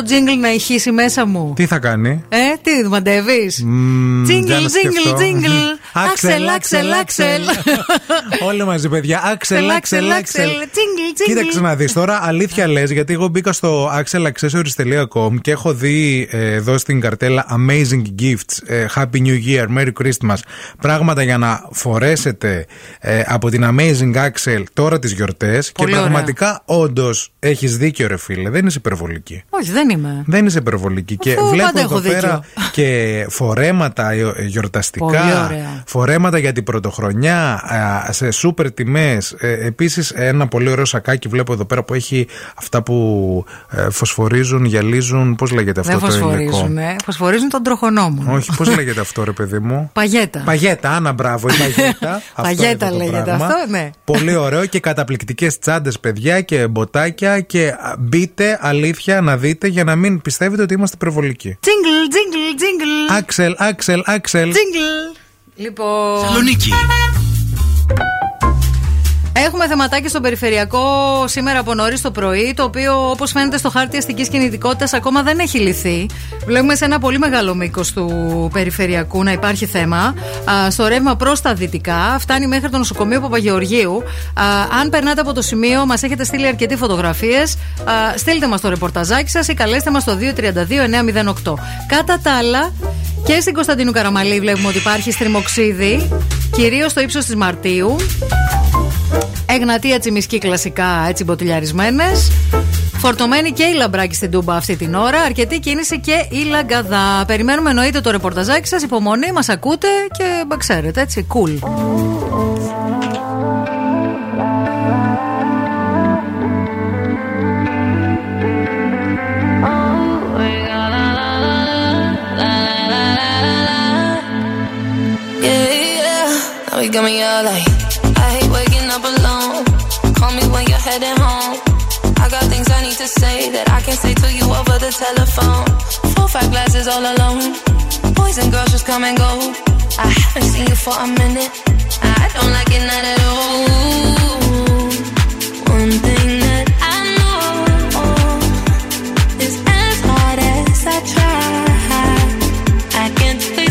Το τζίγκλ να ηχήσει μέσα μου. Τι θα κάνει; Ε, τι μαντεύεις; Μμμ, Τζίγκλ, για να τζίγκλ, σκεφτώ. τζίγκλ. Άξελ, Άξελ, άξελ, άξελ. Όλοι μαζί, παιδιά. Άξελ, άξελ, άξελ. Τζίγκλ, τζίγκλ. Κοίταξε να δεις τώρα, αλήθεια λες, γιατί εγώ μπήκα στο axelaccessories.com και έχω δει ε, εδώ στην καρτέλα Amazing Gifts, ε, Happy New Year, Merry Christmas. Πράγματα για να φορέσετε ε, από την Amazing Axel τώρα τις γιορτές. Και Πολύ ωραία. πραγματικά, όντως, έχεις δίκιο, ρε φίλε. Δεν είσαι υπερβολική. Όχι, δεν είμαι. Δεν είσαι υπερβολική. Και Αφού βλέπω πάντα εδώ έχω δίκιο. πέρα και φορέματα ε, ε, γιορταστικά. Πολύ ωραία. Φορέματα για την πρωτοχρονιά α, σε σούπερ τιμές. Επίσης, ένα πολύ ωραίο σακάκι βλέπω εδώ πέρα που έχει αυτά που ε, φωσφορίζουν, γυαλίζουν. Πώς λέγεται αυτό Δεν το υλικό; φωσφορίζουν, ε. Φωσφορίζουν τον τροχονό μου. Όχι, πώς λέγεται αυτό, ρε παιδί μου; Παγέτα. Παγέτα, άνα μπράβο, η παγέτα. Αυτό Παγέτα είναι το λέγεται πράγμα. αυτό, ναι. Πολύ ωραίο και καταπληκτικές τσάντες, παιδιά και μποτάκια. Και α, μπείτε αλήθεια να δείτε για να μην πιστεύετε ότι είμαστε υπερβολικοί. Τζίγκλ, τζίγκλ, τζίγκλ. Άξελ, Άξελ, Άξελ. Τζίγκλ. Λοιπόν. Σαλονίκη. Έχουμε θεματάκι στο περιφερειακό σήμερα από νωρίς το πρωί, το οποίο όπως φαίνεται στο χάρτη αστικής κινητικότητας ακόμα δεν έχει λυθεί. Βλέπουμε σε ένα πολύ μεγάλο μήκος του περιφερειακού να υπάρχει θέμα. Α, στο ρεύμα προς τα δυτικά, φτάνει μέχρι το νοσοκομείο Παπαγεωργίου. Α, αν περνάτε από το σημείο, μας έχετε στείλει αρκετοί φωτογραφίες. Στείλτε μας το ρεπορταζάκι σας ή καλέστε μας στο 232-908. Κατά τα άλλα, και στην Κωνσταντίνου Καραμαλή βλέπουμε ότι υπάρχει στριμοξίδι, κυρίως στο ύψος της Μαρτίου. Εγνατία τσιμισκή κλασικά έτσι μποτιλιαρισμένες. Φορτωμένη και η λαμπράκι στην τούμπα αυτή την ώρα. Αρκετή κίνηση και η λαγκαδά. Περιμένουμε εννοείται το ρεπορταζάκι σας. Υπομονή, μας ακούτε και μπα, ξέρετε έτσι. Cool. Yeah, yeah. Now you got me all like, heading home. I got things I need to say that I can't say to you over the telephone. Four, five glasses all alone. Boys and girls just come and go. I haven't seen you for a minute. I don't like it not at all. One thing that I know is as hard as I try. I can't face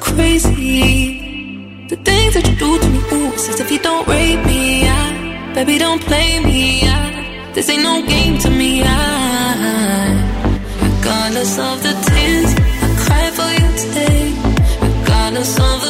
crazy? The things that you do to me, ooh, if you don't rape me. I, baby, don't play me. I, this ain't no game to me. I, regardless of the tears I cry for you today, regardless of the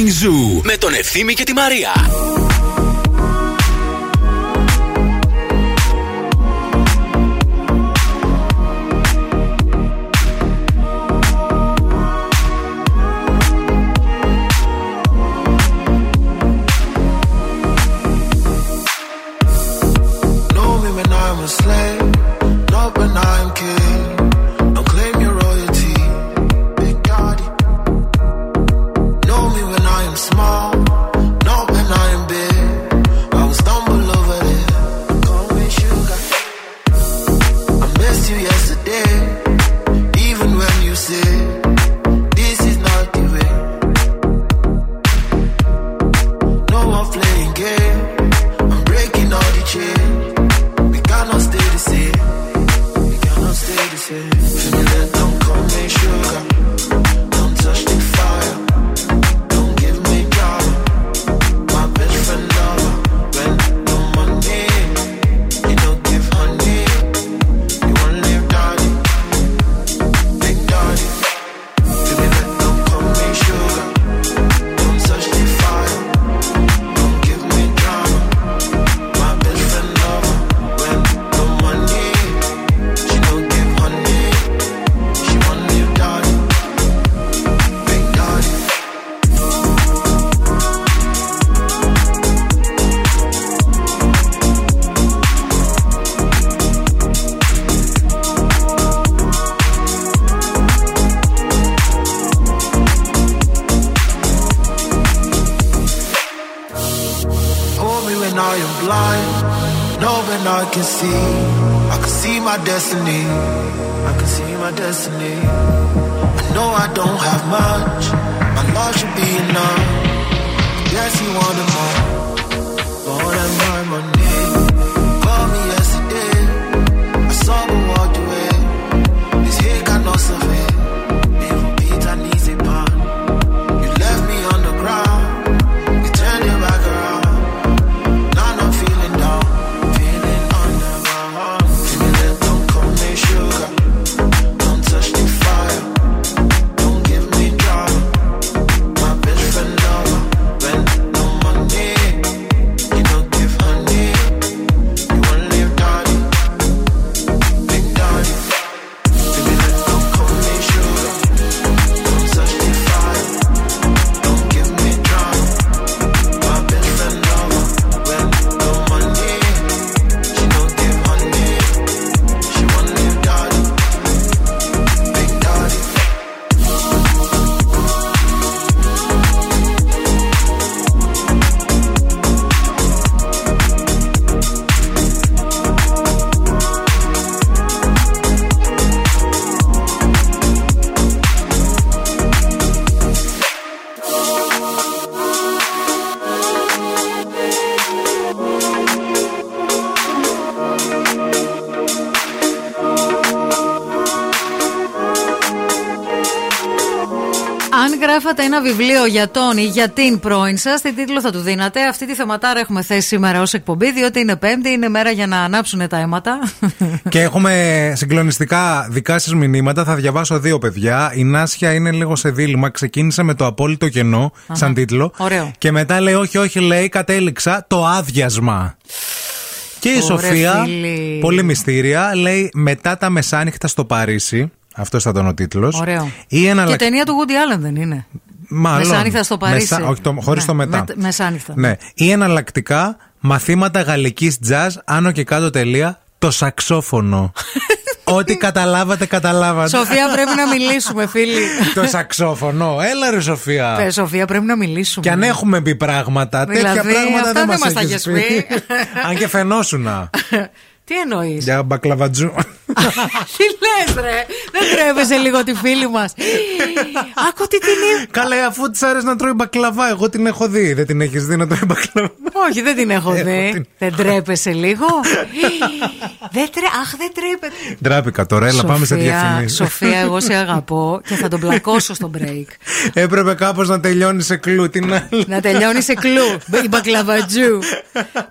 Morning Zoo με τον Ευθύμη και τη Μαρία. I can see my destiny. I know I don't have much. My love should be enough. Yes, you wanted more. Βιβλίο για τον ή για την πρώην σας, τι τίτλο θα του δίνατε. Αυτή τη θεματάρα έχουμε θέσει σήμερα ως εκπομπή, διότι είναι Πέμπτη, είναι μέρα για να ανάψουν τα αίματα. Και έχουμε συγκλονιστικά δικά σας μηνύματα. Θα διαβάσω δύο παιδιά. Η Νάσια είναι λίγο σε δίλημα. Ξεκίνησε με το απόλυτο κενό, σαν τίτλο. Ωραίο. Και μετά λέει: Όχι, όχι, λέει, κατέληξα το άδειασμα. Και η Ωραία, Σοφία, φίλη. πολύ μυστήρια, λέει: Μετά τα μεσάνυχτα στο Παρίσι. Αυτός ήταν τον ο τίτλος. Ωραίο. Ή ένα Και ταινία του Woody Allen δεν είναι. Μάλλον. Μεσάνυχτα στο Παρίσι. Μεσα- όχι, το, χωρίς Ναι, το μετά. με- μεσάνυχτα. Ναι. Ή εναλλακτικά μαθήματα γαλλικής jazz, άνω και κάτω τελεία, το σαξόφωνο. Ό,τι καταλάβατε, καταλάβατε. Σοφία, πρέπει να μιλήσουμε, φίλοι. το σαξόφωνο. Έλα ρε Σοφία. Ε, Σοφία, πρέπει να μιλήσουμε. Και αν έχουμε πει πράγματα, τέτοια Δηλαδή, πράγματα αυτά δεν δεν μας μας τα έχεις έχεις πει. πει. αν και φαινόσουνα. Τι εννοείς; Για μπακλαβατζού. Τι λες, ρε; Δεν τρέπεσαι λίγο τη φίλη μας. Άκου τι την είπε. Καλά, αφού της άρεσε να τρώει μπακλαβά, εγώ την έχω δει. Δεν την έχεις δει να τρώει μπακλαβά; Όχι, δεν την έχω Έχω δει. την- Δεν τρέπεσαι λίγο. δεν τρέ... Αχ, δεν τρέπεται. Ντράπηκα τώρα, έλα πάμε σε Σοφία, διαφημίσεις. Σοφία, εγώ σε αγαπώ και θα τον πλακώσω στο break. Έπρεπε κάπως να τελειώνει σε κλου. Την άλλη. Να τελειώνει σε κλου. Η μπακλαβατζού.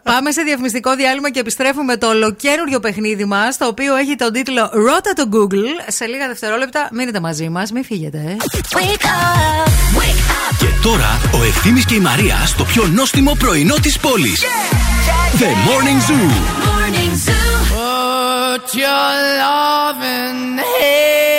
Πάμε σε διαφημιστικό διάλειμμα και επιστρέφουμε με το ολοκαίρι καινούριο παιχνίδι μας, το οποίο έχει τον τίτλο Ρώτα το Google. Σε λίγα δευτερόλεπτα, μείνετε μαζί μας, μην φύγετε. ε. Και τώρα ο Ευθύμης και η Μαρία στο πιο νόστιμο πρωινό της πόλης. The Morning Zoo. Put your loving hand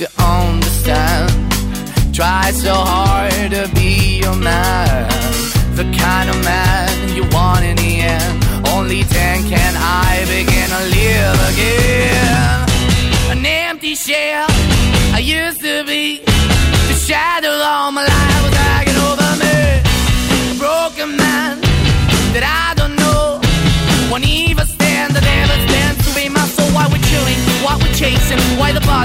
to understand. Try so hard to be your man. The kind of man you want in the end. Only then can I begin to live again. An empty shell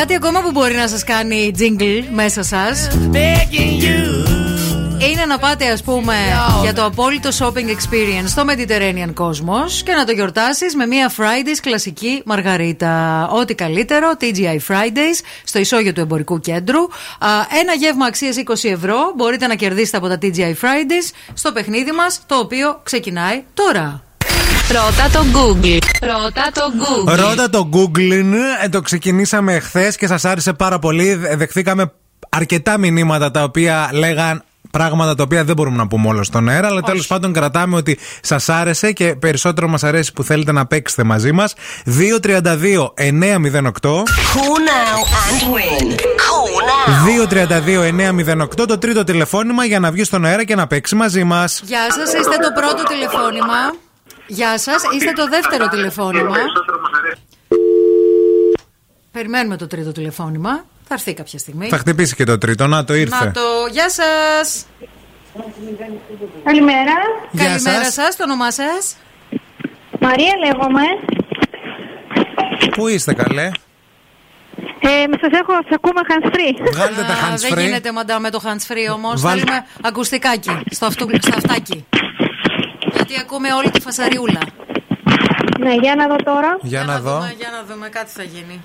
Κάτι ακόμα που μπορεί να σας κάνει τζίγκλ μέσα σας είναι να πάτε ας πούμε για το απόλυτο shopping experience στο Mediterranean Cosmos και να το γιορτάσεις με μια Fridays κλασική μαργαρίτα. Ό,τι καλύτερο, TGI Fridays στο ισόγειο του εμπορικού κέντρου. Α, ένα γεύμα αξίας 20 ευρώ μπορείτε να κερδίσετε από τα TGI Fridays στο παιχνίδι μας το οποίο ξεκινάει τώρα. Ρώτα το Google. Ρώτα το Google. Ρώτα το Google, ε, το ξεκινήσαμε χθες και σας άρεσε πάρα πολύ. Δε- Δεχθήκαμε αρκετά μηνύματα τα οποία λέγαν πράγματα τα οποία δεν μπορούμε να πούμε όλα στον αέρα, αλλά τέλος πάντων κρατάμε ότι σας άρεσε και περισσότερο μας αρέσει που θέλετε να παίξετε μαζί μας. 232 908 Call now and win. Call now. 232-908 το τρίτο τηλεφώνημα για να βγει στον αέρα και να παίξει μαζί μας. Γεια σας, είστε το πρώτο τηλεφώνημα. Γεια σας, είστε το δεύτερο τηλεφώνημα. Περιμένουμε το τρίτο τηλεφώνημα. Θα έρθει κάποια στιγμή. Θα χτυπήσει και το τρίτο. Να το ήρθε. Να το. Γεια σας. Καλημέρα. Γεια Καλημέρα σας. σας, το όνομά σας; Μαρία λέγομαι. Πού είστε καλέ; Ε, σας έχω, σας ακούμε hands free. Βγάλτε τα Α, hands Δεν free. γίνεται μαντά με το hands free όμως Βάλ- Θέλουμε ακουστικάκι στο, αυτού, στο αυτάκι Γιατί ακούμε όλη τη φασαριούλα Ναι, για να δω τώρα. Για να δω. Για να δούμε, κάτι θα γίνει.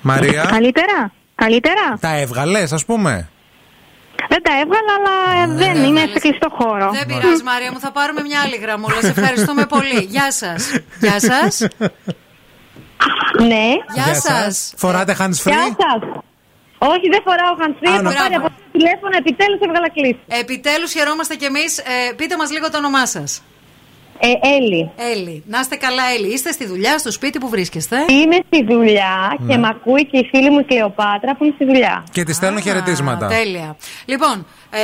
Μαρία, Καλύτερα; Καλύτερα; τα έβγαλες, ας πούμε. Δεν τα έβγαλα, αλλά ε, δεν είναι σε κλειστό χώρο. Δεν πειράζει, Μαρία μου, θα πάρουμε μια άλλη γραμμούλα. Σε ευχαριστούμε πολύ. Γεια σας. Γεια σας. Ναι. Γεια σας. Φοράτε hands free; Γεια σας. Όχι, δεν φοράω hands-free. Έχω Μπράβο. πάρει από το τηλέφωνο, επιτέλους έβγαλα κλείσει. Επιτέλους χαιρόμαστε κι εμείς. Ε, πείτε μας λίγο το όνομά σας. Ε, Έλλη. Έλλη. Να είστε καλά, Έλλη. Είστε στη δουλειά, στο σπίτι που βρίσκεστε. Είμαι στη δουλειά Ναι. και με ακούει και η φίλη μου η Κλεοπάτρα που είναι στη δουλειά. Και τη στέλνω χαιρετίσματα. Τέλεια. Λοιπόν, ε,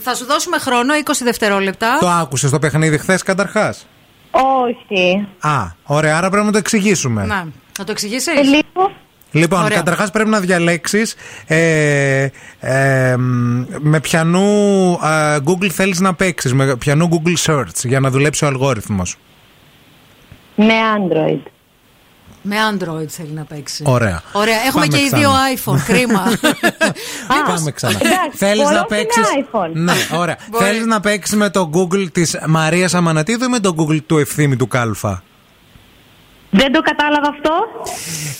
θα σου δώσουμε χρόνο 20 δευτερόλεπτα. Το άκουσες το παιχνίδι χθες καταρχάς; Όχι. Α, ωραία, άρα πρέπει να το εξηγήσουμε. Να, να το εξηγήσεις. Ε, λίγο. Λοιπόν, Ωραία. καταρχάς πρέπει να διαλέξεις ε, ε, μ, με ποιανού ε, Google θέλεις να παίξεις, με ποιανού Google Search για να δουλέψει ο αλγόριθμος. Με Android. Με Android θέλει να παίξει. Ωραία. Ωραία. Έχουμε Πάμε και οι ξανά. δύο iPhone. Κρίμα. Πάμε ξανά. εντάξει, Θέλεις πολλός να είναι παίξει. iPhone. Ναι, ωραία. Μπορεί. Θέλεις να παίξεις με το Google της Μαρίας Αμανατίδου ή με το Google του ευθύμη του Κάλφα; Δεν το κατάλαβα αυτό.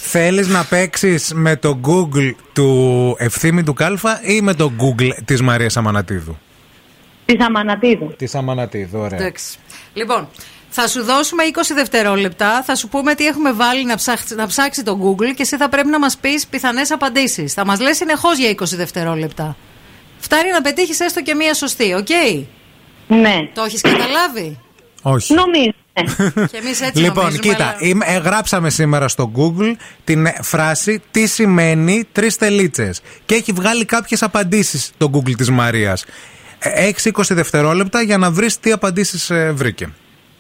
Θέλεις να παίξεις με το Google του ευθύμη του Κάλφα ή με το Google της Μαρίας Αμανατίδου; Της Αμανατίδου. Της Αμανατίδου, ωραία. Εντάξει. Λοιπόν, θα σου δώσουμε 20 δευτερόλεπτα. Θα σου πούμε τι έχουμε βάλει να, ψάξει, να ψάξει το Google και εσύ θα πρέπει να μας πεις πιθανές απαντήσεις. Θα μας λες συνεχώς για 20 δευτερόλεπτα. Φτάνει να πετύχεις έστω και μία σωστή, οκ; Ναι. Το έχεις καταλάβει; Όχι. Νομίζω. και εμείς έτσι Λοιπόν, νομίζουμε, κοίτα, αλλά- είμαι- ε, γράψαμε σήμερα στο Google την ε, φράση τι σημαίνει τρεις τελίτσες. Και έχει βγάλει κάποιες απαντήσεις το Google της Μαρίας. Έχεις 20 δευτερόλεπτα για να βρεις τι απαντήσεις βρήκε.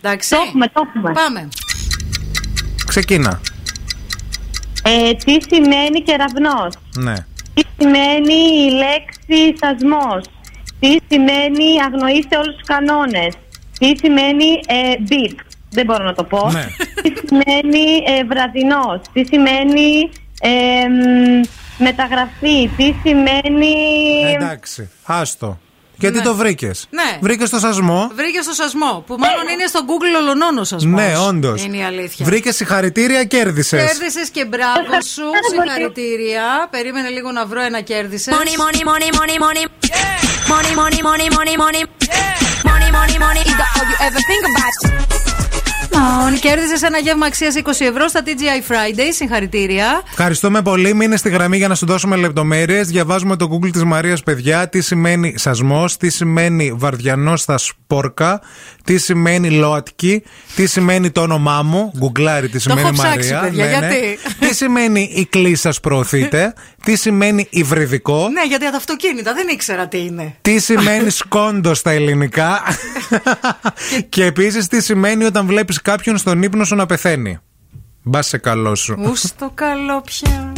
Εντάξει. Το έχουμε, το έχουμε. Πάμε. Ξεκίνα. Ε, τι σημαίνει κεραυνός; Ναι. Τι σημαίνει η λέξη σασμός; Τι σημαίνει αγνοήστε όλους τους κανόνες; Τι σημαίνει ε, beep. Δεν μπορώ να το πω. Ναι. Τι σημαίνει ε, βραδινός. Τι σημαίνει ε, μ, μεταγραφή. Τι σημαίνει... Εντάξει. Άστο. Γιατί Ναι. το βρήκες; Ναι. Βρήκες το σασμό; Βρήκες το σασμό. Που μάλλον είναι στο Google ολονόνος σασμός. Ναι, όντως. Είναι η αλήθεια. Βρήκες συγχαρητήρια, κέρδισες. Κέρδισες και μπράβο σου. Συγχαρητήρια. Περίμενε λίγο να βρω ένα κέρδισες. Money, money, money, money, money. Money, money, money, money, money. Money, money, money is the all you ever think about. Κέρδισες ένα γεύμα αξίας 20 ευρώ στα TGI Friday. Συγχαρητήρια. Ευχαριστούμε πολύ. Μείνε στη γραμμή για να σου δώσουμε λεπτομέρειες. Διαβάζουμε το Google της Μαρίας, παιδιά. Τι σημαίνει σασμός, τι σημαίνει βαρδιανός στα σπόρκα, τι σημαίνει ΛΟΑΤΚΙ, τι σημαίνει το όνομά μου. Γκουγκλάρι, τι σημαίνει έχω ψάξει, Μαρία. παιδιά, γιατί; τι σημαίνει η κλίσα προωθείτε, τι σημαίνει υβριδικό. Ναι, γιατί τα αυτοκίνητα δεν ήξερα τι είναι. Τι σημαίνει σκόντος στα ελληνικά. και επίσης τι σημαίνει όταν βλέπεις κάποιον στον ύπνο σου να πεθαίνει. Μπα σε καλό σου. Ου στο καλό πια.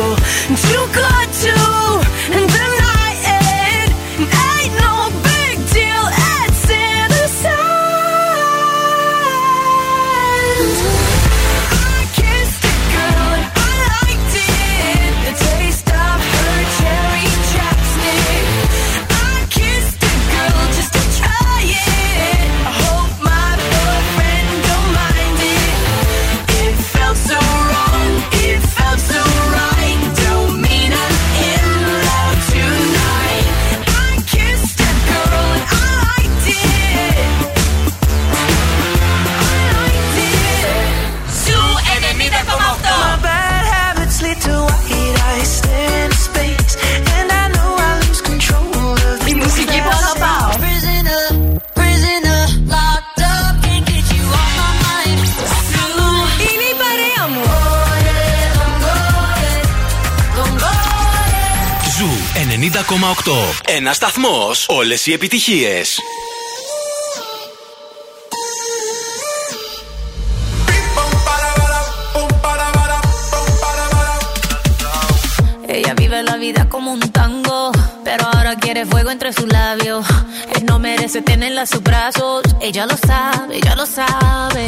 people Ένα σταθμό. Όλε οι επιτυχίε. Ella vive la vida como un tango, pero ahora quiere fuego entre sus labios. Él no merece tenerla a sus brazos, ella lo sabe, ella lo sabe.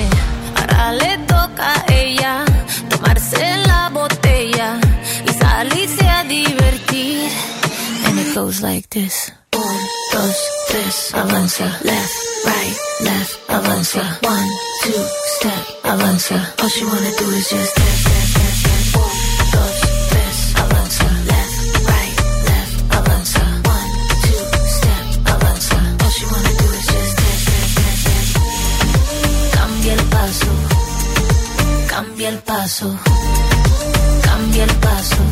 Ahora le toca a ella tomarse la botella y salirse a divertir. Goes like this. Un, dos, tres, avanza. Left, right, left, avanza. One, two, step, avanza. All she wanna do is just dos, tres, avanza. Left, right, left, avanza. One, two, step, avanza. All she wanna do is just step, step. Cambia el paso, cambia el paso, cambia el paso.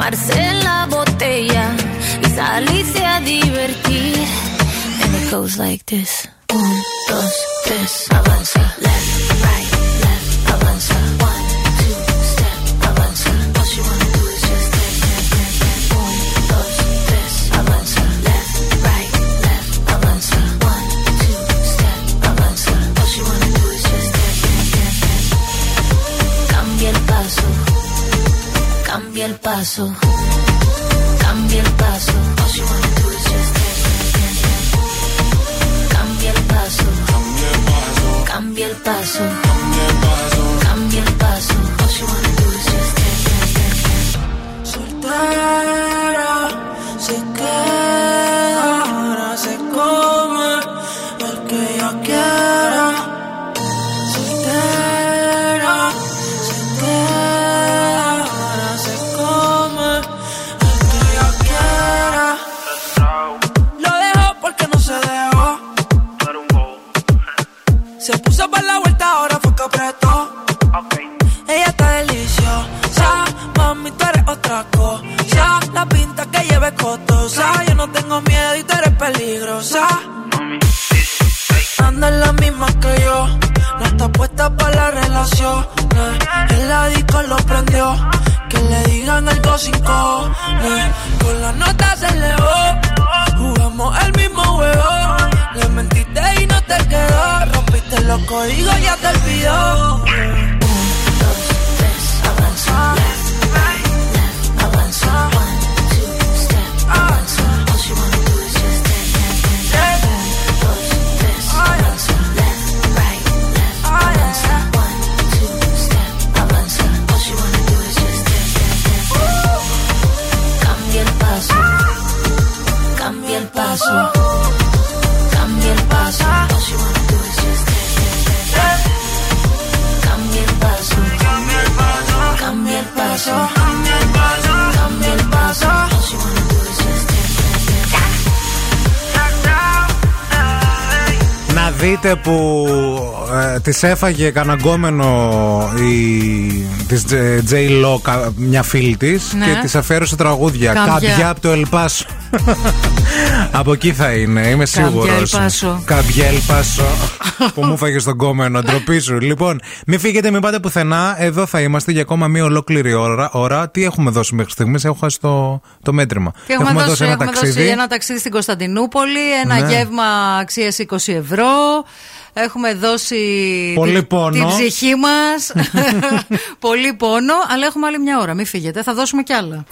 tomarse la botella y salirse a divertir. And it goes like this. Un, dos, tres, avanza. Left, right, Cambia el paso, cambia el paso. Cambia el paso, cambia el paso, cambia el paso. Soltera, se queda. El la disco lo prendió, que le digan algo sin. Con la nota se elevó, jugamos el mismo juego. Le mentiste y no te quedó, rompiste los códigos, ya te olvidó. Να δείτε που ε, τη έφαγε καναγκόμενο η Τζέι Λο, μια φίλη της, ναι. και της αφαίρεσε τραγούδια. Κάποια, από το Ελπάσο από εκεί θα είναι, είμαι Κάμπια σίγουρος. Ελπάσο. Κάποια Ελπάσο. που μου φάγες στον κόμενο, ντροπή σου. Λοιπόν, μην φύγετε, μην πάτε πουθενά. Εδώ θα είμαστε για ακόμα μία ολόκληρη ώρα. ώρα. Τι έχουμε δώσει μέχρι στιγμής, έχω χάσει το, το μέτρημα. Και έχουμε, δώσει, ένα έχουμε ταξίδι. δώσει ένα ταξίδι στην Κωνσταντινούπολη, ένα Ναι. γεύμα αξίας 20 ευρώ. Έχουμε δώσει Πολύ την, πόνο. την ψυχή μας. Πολύ πόνο, αλλά έχουμε άλλη μια ώρα. Μην φύγετε, θα δώσουμε κι άλλα.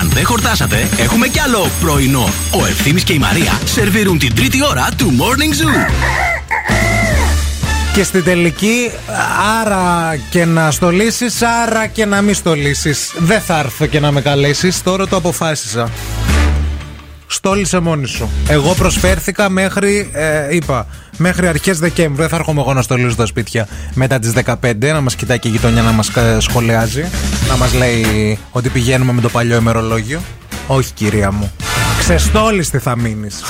Αν δεν χορτάσατε, έχουμε κι άλλο πρωινό. Ο Ευθύμης και η Μαρία σερβίρουν την τρίτη ώρα του Morning Zoo. Και στην τελική, άρα και να στολίσεις, άρα και να μην στολίσεις. Δεν θα έρθω και να με καλέσεις. Τώρα το αποφάσισα. Στόλισε μόνη σου. Εγώ προσφέρθηκα μέχρι, ε, είπα, μέχρι αρχές Δεκέμβρη. Δεν θα έρχομαι εγώ να στολίζω τα σπίτια μετά τις 15, να μας κοιτάει και η γειτονιά να μας κα- σχολιάζει, να μας λέει ότι πηγαίνουμε με το παλιό ημερολόγιο. Όχι κυρία μου. Ξεστόλιστη θα μείνεις.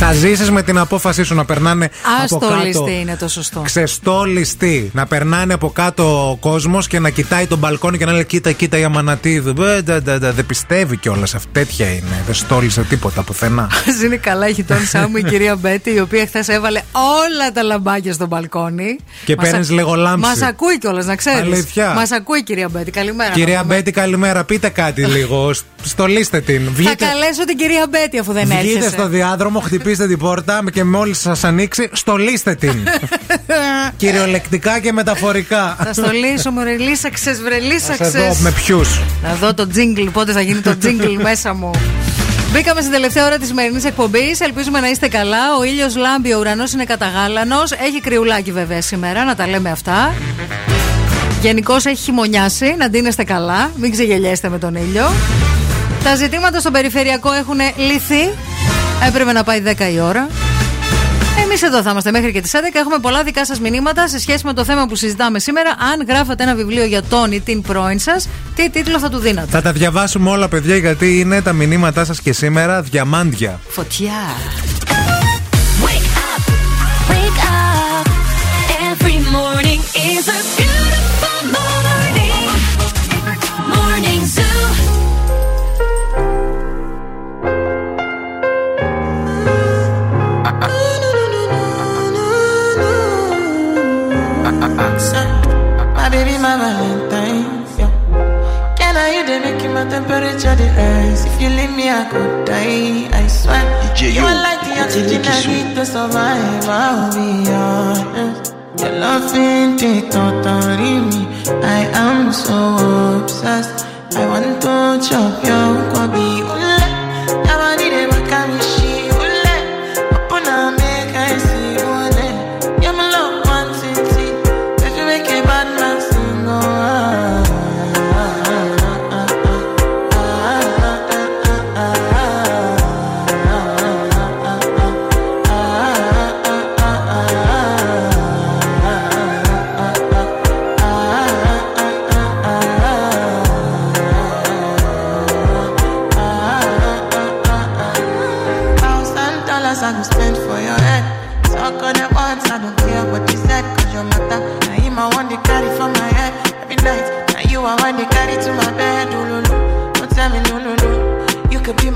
Θα ζήσεις με την απόφασή σου να περνάνε από κάτω. Αστολιστή είναι το σωστό. Ξεστόλιστη. Να περνάνε από κάτω ο κόσμος και να κοιτάει τον μπαλκόνι και να λέει: Κοίτα, κοίτα η αμανατίδου. Ε, ντα, ντα, ντα. Δεν πιστεύει κιόλας. Τέτοια είναι. Δεν στόλισε τίποτα πουθενά. Είναι καλά η γειτόνισά μου η κυρία Μπέτη, η οποία χθες έβαλε όλα τα λαμπάκια στο μπαλκόνι. Και Μας παίρνεις α- λίγο λάμψη. Μας ακούει κιόλας, να ξέρεις. Αλήθεια. Μας ακούει η κυρία Μπέτη. Καλημέρα. Κυρία να πούμε. Μπέτη, καλημέρα. Πείτε κάτι λίγο. Σ- Στολίστε την. Θα Βγείτε, καλέσω την κυρία Μπέτη αφού δεν βγείτε έρχεσαι. στο διάδρομο, χτυπήστε την πόρτα και μόλι σας ανοίξει, στολίστε την. Κυριολεκτικά και μεταφορικά. Θα στολίσω, μου ρελίσαξε, Θα βρελίσαξε. σε δω με ποιους. Να δω το τζίγκλ, πότε θα γίνει το τζίγκλ μέσα μου. Μπήκαμε στην τελευταία ώρα της σημερινής εκπομπής. Ελπίζουμε να είστε καλά. Ο ήλιος λάμπει, ο ουρανός είναι καταγάλανος. Έχει κρυουλάκι βέβαια σήμερα, να τα λέμε αυτά. Γενικώς έχει χειμωνιάσει, να ντύνεστε καλά. Μην ξεγελιέστε με τον ήλιο. Τα ζητήματα στο περιφερειακό έχουν λυθεί. Έπρεπε να πάει 10 η ώρα. Εμείς εδώ θα είμαστε μέχρι και τις 11. Έχουμε πολλά δικά σας μηνύματα σε σχέση με το θέμα που συζητάμε σήμερα. Αν γράφατε ένα βιβλίο για τον ή την πρώην σας, τι τίτλο θα του δίνατε; Θα τα διαβάσουμε όλα, παιδιά, γιατί είναι τα μηνύματά σας και σήμερα διαμάντια. Φωτιά. Wake up. Every morning is a My baby, my Valentine. Yeah. Can I you they make my temperature the rise? If you leave me, I could die. I swear. DJ, you yo. are like the oxygen I need to survive. I'll be honest. Your love ain't it totally me. I am so obsessed. I want to chop your kwabi.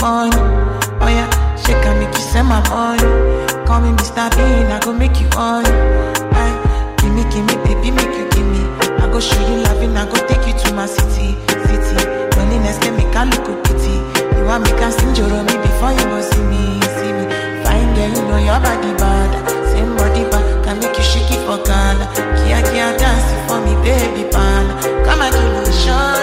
I the morning? Oh yeah, she can make you send my money. call me Mr. Bean, I go make you on. Aye. Gimme, gimme, baby, make you gimme. I go show you loving, I go take you to my city, city. Loneliness can make a look pity. You want me can sing me before you go see me, see me. Fine girl, you know your body bad. Same body bad, can make you shake it for Ghana. Kia, kia, dance for me, baby, pan. Come and give me a show,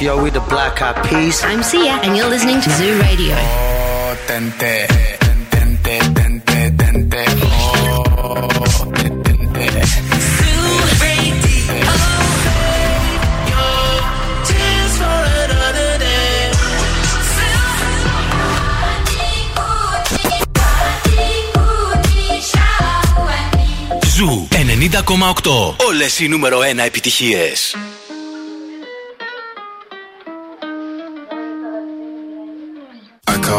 yo? We the Black Eyed Peas. I'm Sia, and you're listening to Zoo Radio. Oh, tente, tente, tente, tente, oh, tente. Ζου 90,8. Όλες οι νούμερο 1 επιτυχίες.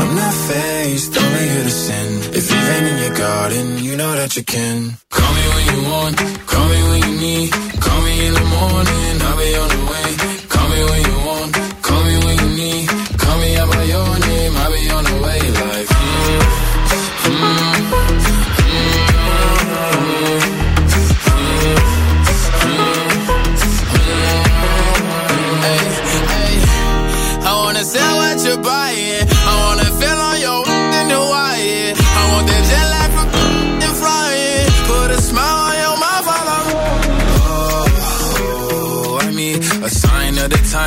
I'm not faced, only here to sin. If you rain in your garden, you know that you can. Call me when you want, call me when you need. Call me in the morning,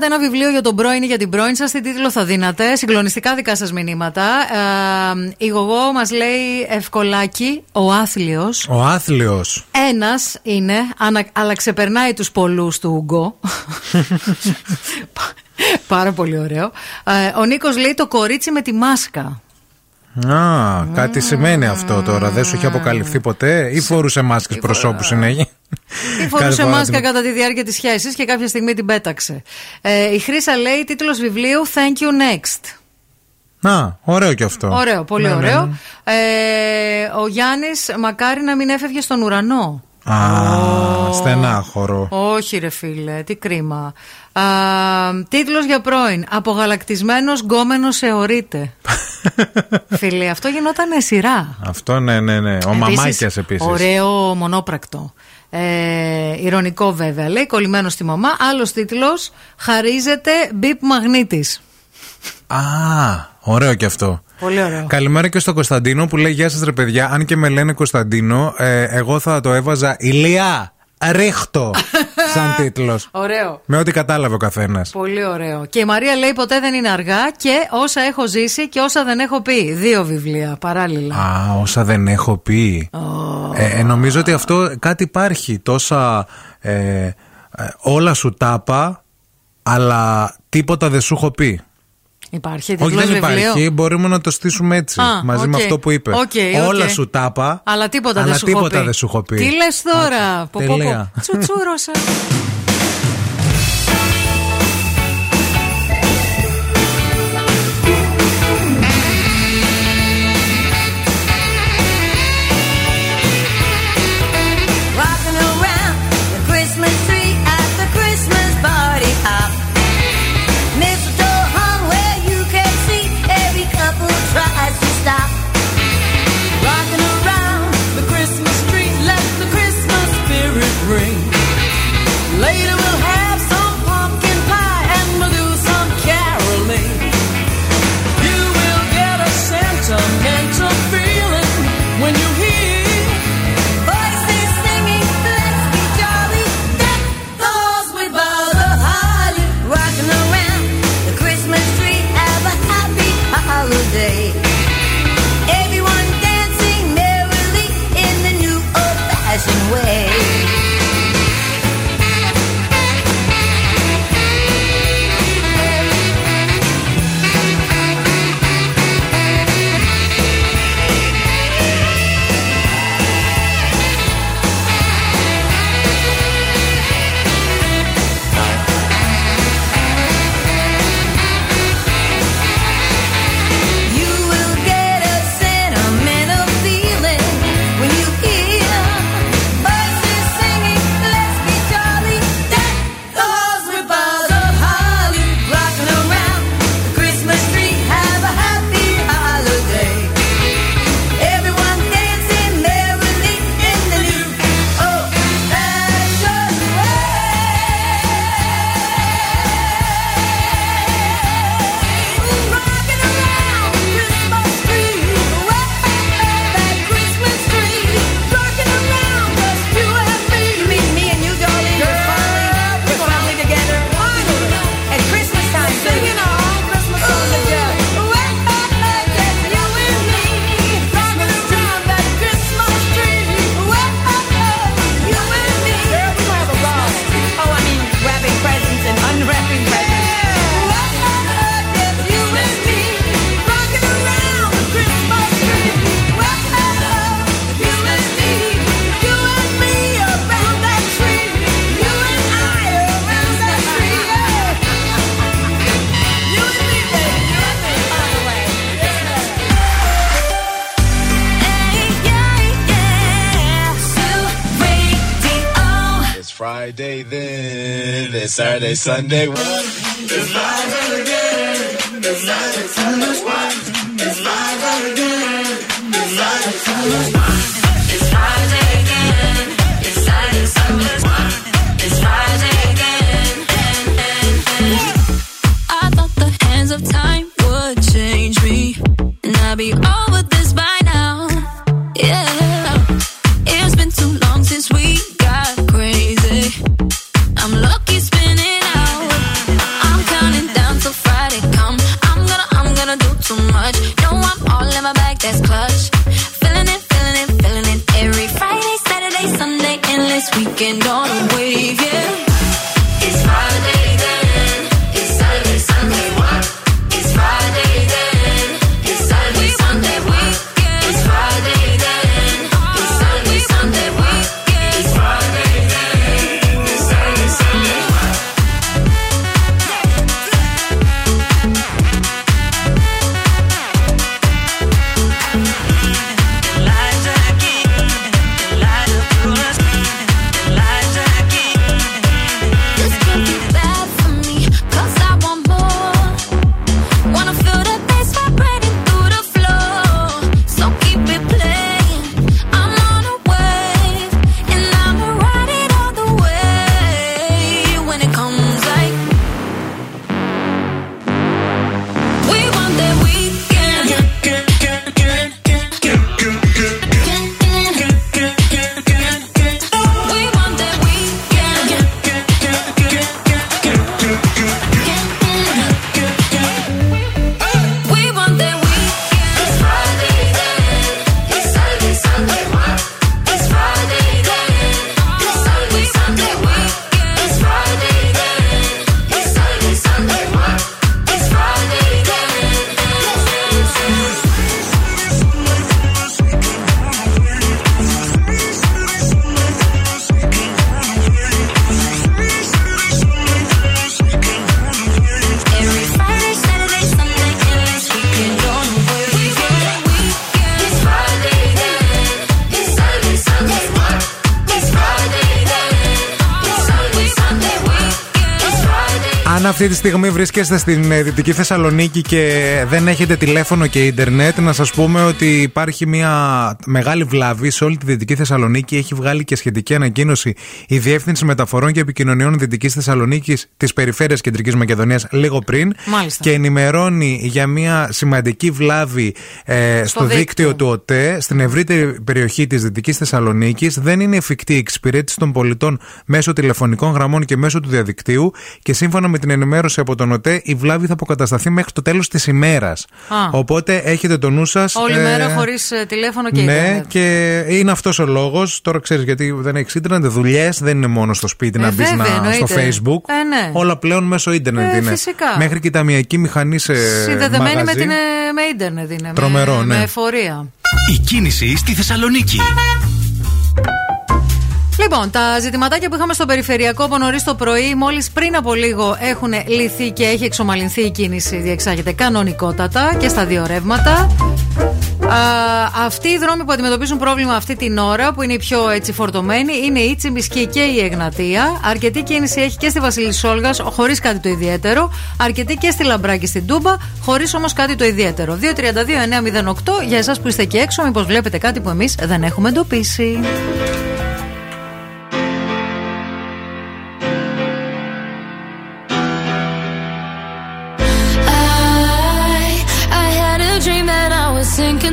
Αν γράφετε ένα βιβλίο για τον πρώην ή για την πρώην σας, τι τίτλο θα δίνατε; Συγκλονιστικά δικά σας μηνύματα. Ε, η γογό μας λέει ευκολάκι, ο άθλιος. Ο άθλιος. Ένας είναι, ανα- αλλά ξεπερνάει τους πολλούς του Ουγκό. Πάρα πολύ ωραίο. Ε, ο Νίκος λέει το κορίτσι με τη μάσκα. Α, κάτι σημαίνει αυτό τώρα. Δεν σου είχε αποκαλυφθεί ποτέ ή φορούσε μάσκες προσώπου συνέχεια. Ή φορούσε Κάθε φορά μάσκα την- κατά τη διάρκεια της σχέσης και κάποια στιγμή την πέταξε. Ε, η Χρύσα λέει τίτλος βιβλίου Thank you next. Α, ωραίο κι αυτό. Ωραίο, πολύ Ναι, ναι, ωραίο. ναι. Ε, ο Γιάννης, μακάρι να μην έφευγε στον ουρανό. Α, στενάχωρο. Όχι, ρε φίλε, τι κρίμα. Α, τίτλος για πρώην. Απογαλακτισμένος γκόμενος αιωρείται. Φίλε, αυτό γινόταν σειρά. Αυτό ναι, ναι, ναι. Ο Επίσης, Μαμάκια επίσης. Ωραίο μονόπρακτο. Ε, ηρωνικό βέβαια. Λέει κολλημένος στη μαμά. Άλλος τίτλος. Χαρίζεται μπιπ μαγνήτης. Α, ωραίο κι αυτό. Πολύ ωραίο. Καλημέρα και στο Κωνσταντίνο που λέει: Γεια σας, ρε παιδιά. Αν και με λένε Κωνσταντίνο, ε, εγώ θα το έβαζα ηλιά. Ρίχτο! Σαν τίτλος. Ωραίο. Με ό,τι κατάλαβε ο καθένας. Πολύ ωραίο. Και η Μαρία λέει: Ποτέ δεν είναι αργά και όσα έχω ζήσει και όσα δεν έχω πει. Δύο βιβλία παράλληλα. Α, όσα δεν έχω πει. Oh. Νομίζω ότι αυτό κάτι υπάρχει. Τόσα. Όλα σου τάπα, αλλά τίποτα δεν σου έχω πει. Υπάρχει Όχι, δηλαδή δεν υπάρχει. Βιβλίο. Μπορούμε να το στήσουμε έτσι. Μαζί με αυτό που είπε. Όλα σου τάπα. Αλλά τίποτα, αλλά δεν, σου τίποτα έχω πει. Τι λες τώρα; Τελεία. Τσουτσούρωσα. Sunday, Sunday. Αυτή τη στιγμή βρίσκεστε στην ε, Δυτική Θεσσαλονίκη και δεν έχετε τηλέφωνο και ίντερνετ, να σας πούμε ότι υπάρχει μια μεγάλη βλάβη σε όλη τη Δυτική Θεσσαλονίκη. Έχει βγάλει και σχετική ανακοίνωση η Διεύθυνση Μεταφορών και Επικοινωνιών Δυτικής Θεσσαλονίκης της Περιφέρειας Κεντρικής Μακεδονίας λίγο πριν. Μάλιστα. Και ενημερώνει για μια σημαντική βλάβη ε, στο, δίκτυο. δίκτυο του ΟΤΕ στην ευρύτερη περιοχή της Δυτικής Θεσσαλονίκης. Δεν είναι εφικτή η εξυπηρέτηση των πολιτών μέσω τηλεφωνικών γραμμών και μέσω του διαδικτύου. Και σύμφωνα με την ενημέρωση από τον ΟΤΕ, η βλάβη θα αποκατασταθεί μέχρι το τέλος της ημέρας. Οπότε έχετε το νου σας. Όλη μέρα χωρίς τηλέφωνο και Ναι, ίντερνετ. και είναι αυτός ο λόγος. Τώρα ξέρεις γιατί δεν έχεις ίντερνετ, δουλειές δεν είναι μόνο στο σπίτι Ε, να μπεις βέβαια, στο εννοείται. Facebook. Ε, ναι. Όλα πλέον μέσω ίντερνετ Ε, είναι. φυσικά. Μέχρι και η ταμιακή μηχανή σε. Συνδεδεμένη με, μαγαζί. την, ε, με ίντερνετ είναι. Τρομερό, με, ναι. με εφορία. Η κίνηση στη Θεσσαλονίκη. Λοιπόν, τα ζητηματάκια που είχαμε στο περιφερειακό από νωρίς το πρωί, μόλις πριν από λίγο έχουν λυθεί και έχει εξομαλυνθεί η κίνηση, διεξάγεται κανονικότατα και στα δύο ρεύματα. Α, αυτοί οι δρόμοι που αντιμετωπίζουν πρόβλημα αυτή την ώρα, που είναι οι πιο έτσι φορτωμένοι, είναι η Τσιμισκή και η Εγνατία. Αρκετή κίνηση έχει και στη Βασίλη Σόλγας, χωρίς κάτι το ιδιαίτερο. Αρκετή και στη Λαμπράκη στην Τούμπα, χωρίς όμως κάτι το ιδιαίτερο. 232-908 για εσάς που είστε και έξω, μήπως βλέπετε κάτι που εμείς δεν έχουμε εντοπίσει.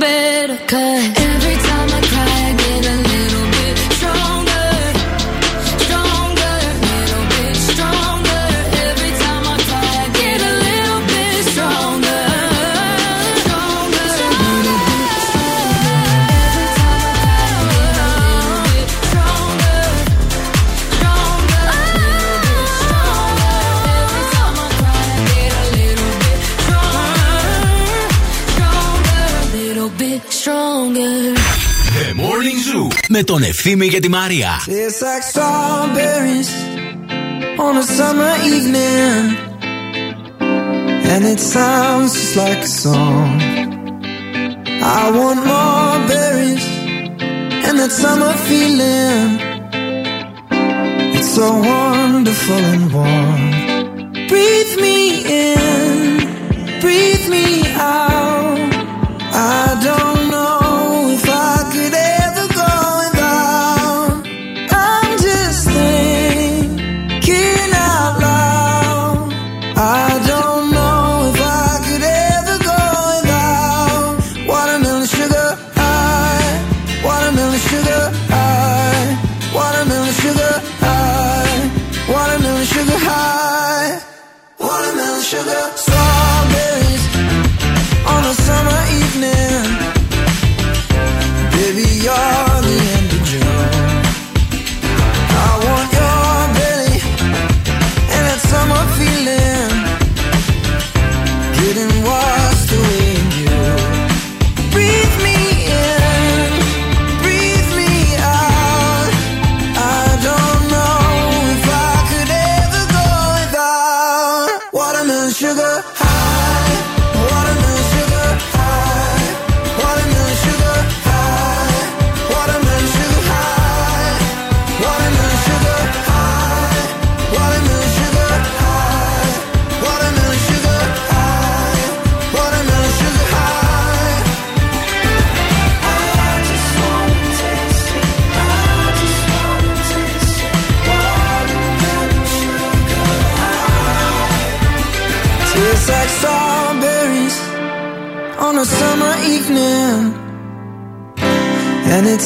baby. με τον Ευθύμη και τη Μαρία. Tastes like strawberries on a summer evening, and it sounds just like a song. I want more berries and that summer feeling. It's so wonderful and warm. Breathe me in, breathe me out. I don't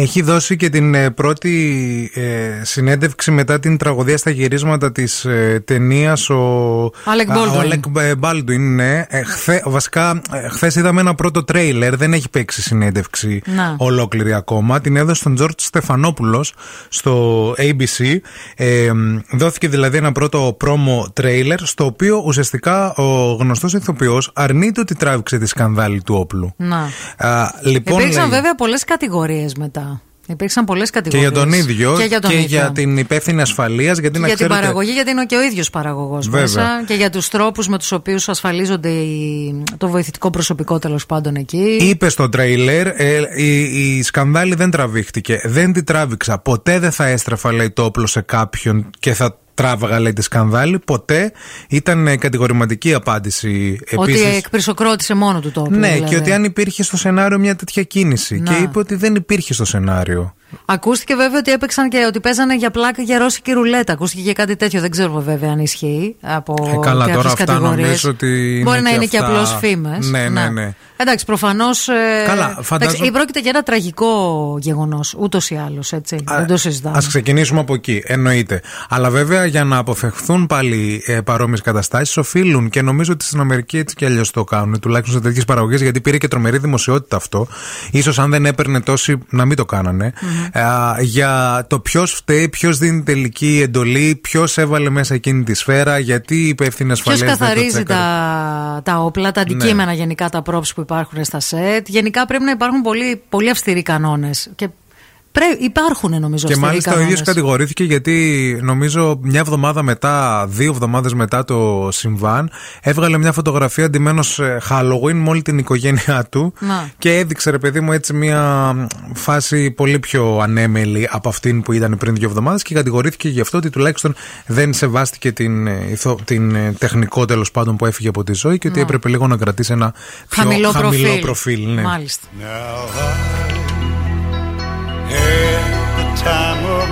Έχει δώσει και την ε, πρώτη ε, συνέντευξη μετά την τραγωδία στα γυρίσματα της ε, ταινίας ο Alec Α, Baldwin. ο Alec Baldwin, ναι. Ε, χθε, βασικά, ε, χθες είδαμε ένα πρώτο τρέιλερ, δεν έχει παίξει συνέντευξη Να. ολόκληρη ακόμα. Την έδωσε τον Τζορτ Στεφανόπουλος στο ABC. Ε, δόθηκε δηλαδή ένα πρώτο πρόμο τρέιλερ, στο οποίο ουσιαστικά ο γνωστός ηθοποιός αρνείται ότι τράβηξε τη σκανδάλη του όπλου. Να. Α, λοιπόν, Υπήρξαν λέει- βέβαια πολλές κατηγορίες μετά. Υπήρξαν πολλές και κατηγορίες. για τον ίδιο και για, τον ίδιο. την υπεύθυνη ασφαλείας. Γιατί Και να για την ξέρετε, παραγωγή, γιατί είναι και ο ίδιος παραγωγός Βέβαια. μέσα. Και για τους τρόπους με τους οποίους ασφαλίζονται οι- το βοηθητικό προσωπικό τέλος πάντων εκεί. Είπε στο τρέιλερ, ε, η, η σκανδάλη δεν τραβήχτηκε. Δεν την τράβηξα. Ποτέ δεν θα έστρεφα, λέει, το όπλο σε κάποιον και θα τράβαγα, λέει, τη σκανδάλη. Ποτέ. Ήταν ε, κατηγορηματική απάντηση Ότι επίσης. εκπρισοκρότησε μόνο του το όπλο. Ναι, δηλαδή. και ότι αν υπήρχε στο σενάριο μια τέτοια κίνηση. Να. Και είπε ότι δεν υπήρχε στο σενάριο. Ακούστηκε βέβαια ότι έπαιξαν και ότι παίζανε για πλάκα για ρώσικη ρουλέτα. Ακούστηκε και κάτι τέτοιο. Δεν ξέρω βέβαια αν ισχύει από Ε, καλά, κάποιες τώρα αυτά κατηγορίες. νομίζω ότι είναι Μπορεί να και είναι και αυτά- απλώς φήμες. Ναι, ναι, ναι. Εντάξει, προφανώς. Καλά, φαντάζομαι- πρόκειται για ένα τραγικό γεγονός, ούτως ή άλλως. Δεν το συζητάμε. Α ξεκινήσουμε από εκεί, εννοείται. Αλλά βέβαια για να αποφευχθούν πάλι ε, παρόμοιες καταστάσεις, οφείλουν και νομίζω ότι στην Αμερική έτσι κι αλλιώς το κάνουν, τουλάχιστον σε τέτοιες παραγωγές, γιατί πήρε και τρομερή δημοσιότητα αυτό. σω αν δεν έπαιρνε τόση, να μην το κάνανε. Ε, για το ποιος φταίει, ποιος δίνει τελική εντολή, ποιος έβαλε μέσα εκείνη τη σφαίρα, γιατί η υπεύθυνη Ποιο ασφαλείας. δεν το καθαρίζει τσέκαρε. τα, τα όπλα, τα αντικείμενα γενικά, τα props που υπάρχουν στα σετ. Γενικά πρέπει να υπάρχουν πολύ, πολύ αυστηροί κανόνες. Και πρέ, υπάρχουν νομίζω Και αυστηροί μάλιστα ο κανόνες. ίδιος κατηγορήθηκε γιατί νομίζω μια εβδομάδα μετά, δύο εβδομάδες μετά το συμβάν, έβγαλε μια φωτογραφία ντυμένος Halloween με όλη την οικογένειά του Να. και έδειξε ρε παιδί μου έτσι μια φάση πολύ πιο ανέμελη από αυτήν που ήταν πριν δύο εβδομάδες και κατηγορήθηκε γι' αυτό ότι τουλάχιστον δεν σεβάστηκε την, ε, ηθο- την ε, τεχνικό τέλος πάντων που έφυγε από τη ζωή και ότι Να. έπρεπε λίγο να κρατήσει ένα πιο Χαμηλό, προφίλ. προφίλ, ναι. Μάλιστα. had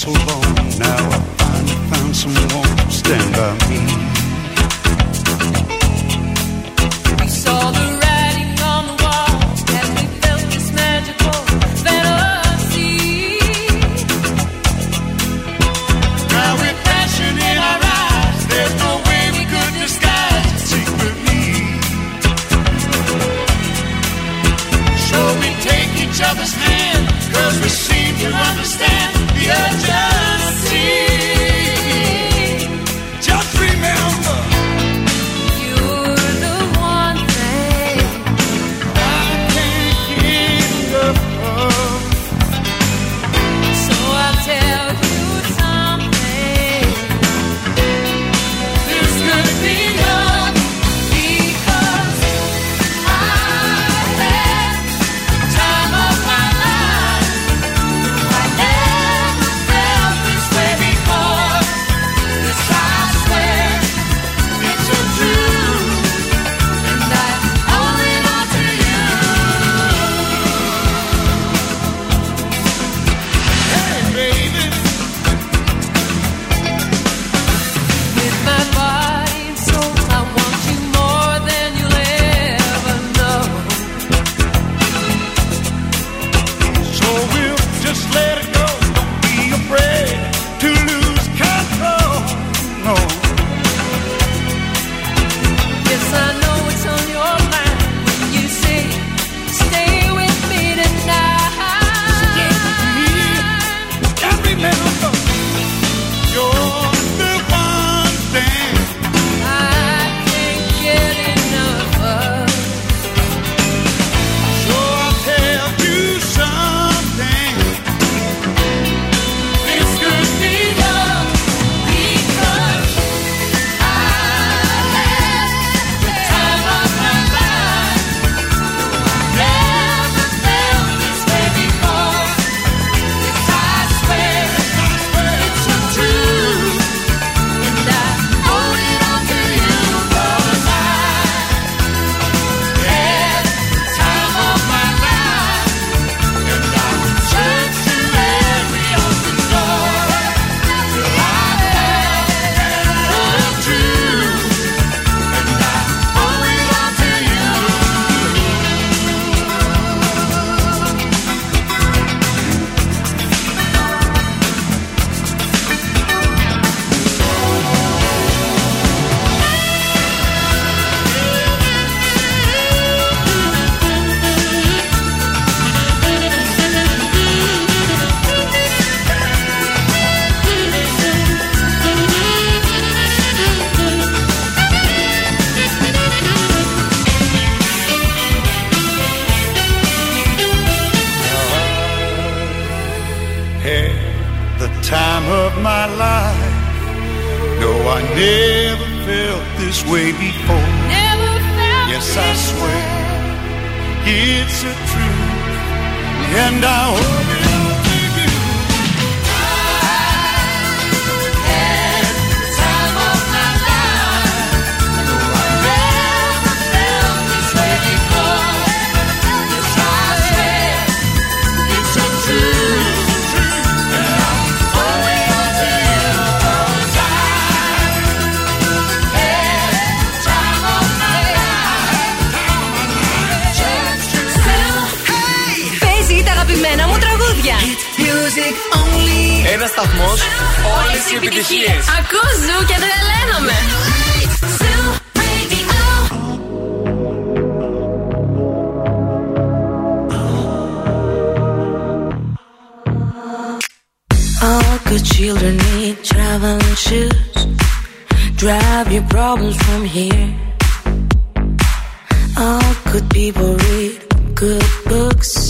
so long. Now I finally found someone to stand by me. We saw the writing on the wall, we felt this magical fantasy. Now with passion in our eyes, there's no way we could disguise. So we take each other's cause we seem to understand the justice. τραγούδια. Ένα σταθμό. Όλε οι επιτυχίε. Ακού ζου και τρελαίνομαι. All good children need traveling shoes. Drive your problems from here. All good people read good books.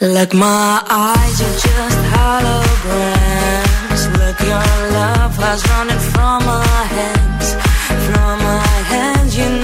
Like my eyes are just holograms. Look, your love has running from my hands, from my hands. You know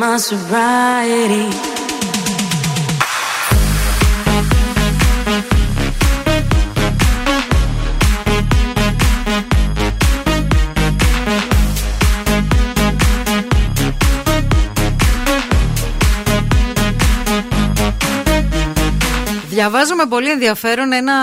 My sobriety. Διαβάζω με πολύ ενδιαφέρον ένα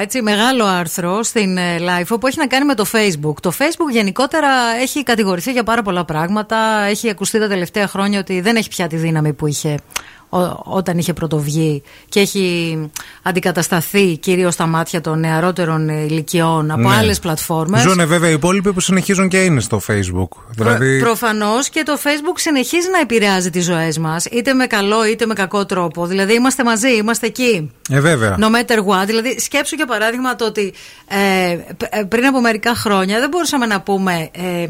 έτσι μεγάλο άρθρο στην ε, Life που έχει να κάνει με το Facebook. Το Facebook γενικότερα έχει κατηγορηθεί για πάρα πολλά πράγματα. Έχει ακουστεί τα τελευταία χρόνια ότι δεν έχει πια τη δύναμη που είχε ό- όταν είχε πρωτοβγεί και έχει αντικατασταθεί κυρίως στα μάτια των νεαρότερων ηλικιών από Ναι. άλλες πλατφόρμες. Ζούνε βέβαια οι υπόλοιποι που συνεχίζουν και είναι στο Facebook. Δηλαδή. Προ, Προφανώς και το Facebook συνεχίζει να επηρεάζει τις ζωές μας, είτε με καλό είτε με κακό τρόπο. Δηλαδή είμαστε μαζί, είμαστε εκεί. Ε, βέβαια. No matter what. Δηλαδή, σκέψου για παράδειγμα το ότι ε, π- ε, πριν από μερικά χρόνια δεν μπορούσαμε να πούμε. Ε,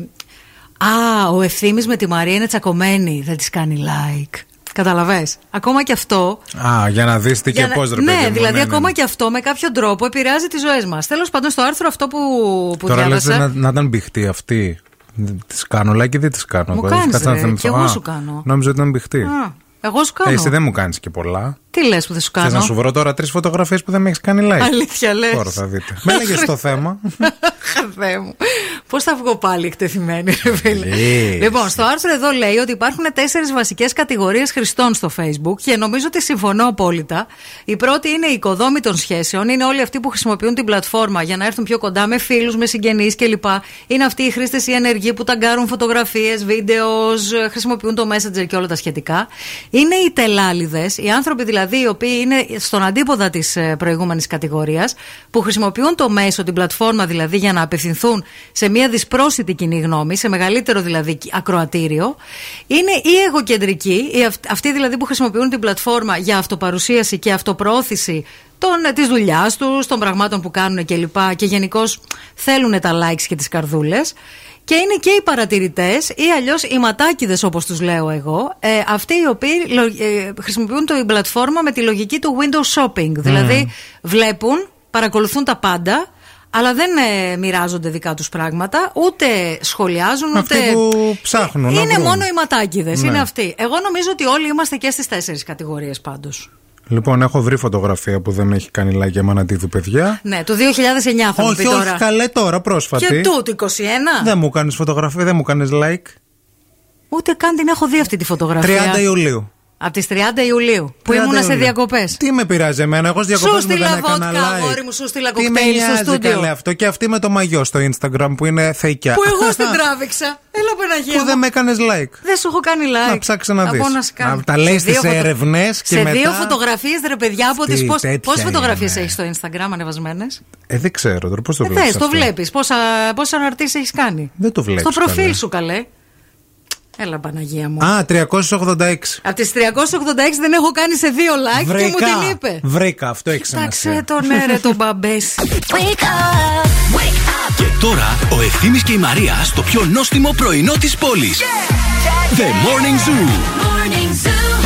Α, ο ευθύνη με τη Μαρία είναι τσακωμένη. Δεν της κάνει like. Καταλαβες. Ακόμα και αυτό. Α, για να δεις τι και για να- πώς ρε ναι, παιδί μου, δηλαδή ναι, ακόμα ναι. και αυτό με κάποιο τρόπο επηρεάζει τις ζωές μας. Τέλος πάντων, στο άρθρο αυτό που, που Τώρα λες διάβασα. να, να ήταν μπιχτή αυτή. Τις κάνω like ή δεν τις κάνω. Μου εγώ. κάνεις, Κάτσε να ρε, θυμηθώ. κι εγώ Α, σου κάνω. Νόμιζα ότι ήταν μπιχτή. Α, εγώ σου κάνω. Ε, εσύ δεν μου κάνεις και πολλά. Τι λες που δεν σου Θες κάνω; να σου βρω τώρα τρεις φωτογραφίες που δεν με έχεις κάνει like; Αλήθεια λες. Τώρα θα δείτε. Με λέγε στο θέμα. Θεέ μου. Πώς θα βγω πάλι εκτεθειμένη, ρε φίλε; Λες. Λοιπόν, στο άρθρο εδώ λέει ότι υπάρχουν τέσσερις βασικές κατηγορίες χρηστών στο Facebook και νομίζω ότι συμφωνώ απόλυτα. Η πρώτη είναι η οικοδόμη των σχέσεων. Είναι όλοι αυτοί που χρησιμοποιούν την πλατφόρμα για να έρθουν πιο κοντά με φίλους, με συγγενείς κλπ. Είναι αυτοί οι χρήστες οι ενεργοί που ταγκάρουν φωτογραφίες, βίντεος, χρησιμοποιούν το Messenger και όλα τα σχετικά. Είναι οι τελάλιδες, οι άνθρωποι δηλαδή οι οποίοι είναι στον αντίποδα της προηγούμενης κατηγορίας, που χρησιμοποιούν το μέσο, την πλατφόρμα δηλαδή, για να απευθυνθούν σε μια δυσπρόσιτη κοινή γνώμη, σε μεγαλύτερο δηλαδή ακροατήριο. Είναι οι εγωκεντρικοί, οι αυ- αυτοί δηλαδή που χρησιμοποιούν την πλατφόρμα για αυτοπαρουσίαση και αυτοπροώθηση των, της δουλειάς τους, των πραγμάτων που κάνουν κλπ. Και, και γενικώς θέλουν τα likes και τις καρδούλες. Και είναι και οι παρατηρητές ή αλλιώς οι ματάκιδες, όπως τους λέω εγώ, ε, αυτοί οι οποίοι λο- ε, χρησιμοποιούν την πλατφόρμα με τη λογική του window shopping. Δηλαδή βλέπουν, παρακολουθούν τα πάντα, αλλά δεν ε, μοιράζονται δικά τους πράγματα, ούτε σχολιάζουν, Αυτοί ούτε. που ψάχνουν να Είναι βρουν. μόνο οι ματάκιδες, Ναι. είναι αυτοί. Εγώ νομίζω ότι όλοι είμαστε και στις τέσσερις κατηγορίες πάντως. Λοιπόν, έχω βρει φωτογραφία που δεν με έχει κάνει like η Αμανατίδου, παιδιά. Ναι, το 2009 θα μου όχι, πει όχι, τώρα. καλέ τώρα, πρόσφατη. Και τούτο 21. Δεν μου κάνεις φωτογραφία, δεν μου κάνεις like. Ούτε καν την έχω δει αυτή τη φωτογραφία. 30 Ιουλίου. Από τις 30 Ιουλίου που 30 ήμουνα σε Ιουλίου. διακοπές. Τι με πειράζει εμένα, εγώ στι Σου διακοπές μου δεν στείλα έκανα βότκα, like. αγόρι μου, σου στείλα Τι με κοκτέιλ στο νοιάζει στούντιο. καλέ αυτό και αυτή με το μαγιό στο Instagram που είναι θεϊκιά. Που εγώ στην τράβηξα. Έλα Παναγία. Που μου. δεν με έκανες like. Δεν σου έχω κάνει like. Να ψάξεις να Θα δεις. πω να σε κάνω. Τα λέει Σε δύο στι φωτο- έρευνες και σε μετά. δύο φωτογραφίες, ρε παιδιά, από Αυτή, τι. τέτοια Πόσες φωτογραφίες είναι. έχεις στο Instagram ανεβασμένες; Ε, δεν ξέρω τώρα, πώς το Ε, βλέπεις. θες, το βλέπεις. Πόσες αναρτήσεις έχεις κάνει; Δεν το βλέπεις. Στο προφίλ σου, καλέ. Έλα, Παναγία μου. Α, 386. Από τις 386 δεν έχω κάνει σε δύο like και μου την είπε. Βρήκα, αυτό έχει Κοίταξε σημασία. τον έρε τον μπαμπέσι. Και τώρα ο Ευθύμης και η Μαρία στο πιο νόστιμο πρωινό της πόλης. The Morning Zoo. Woman, let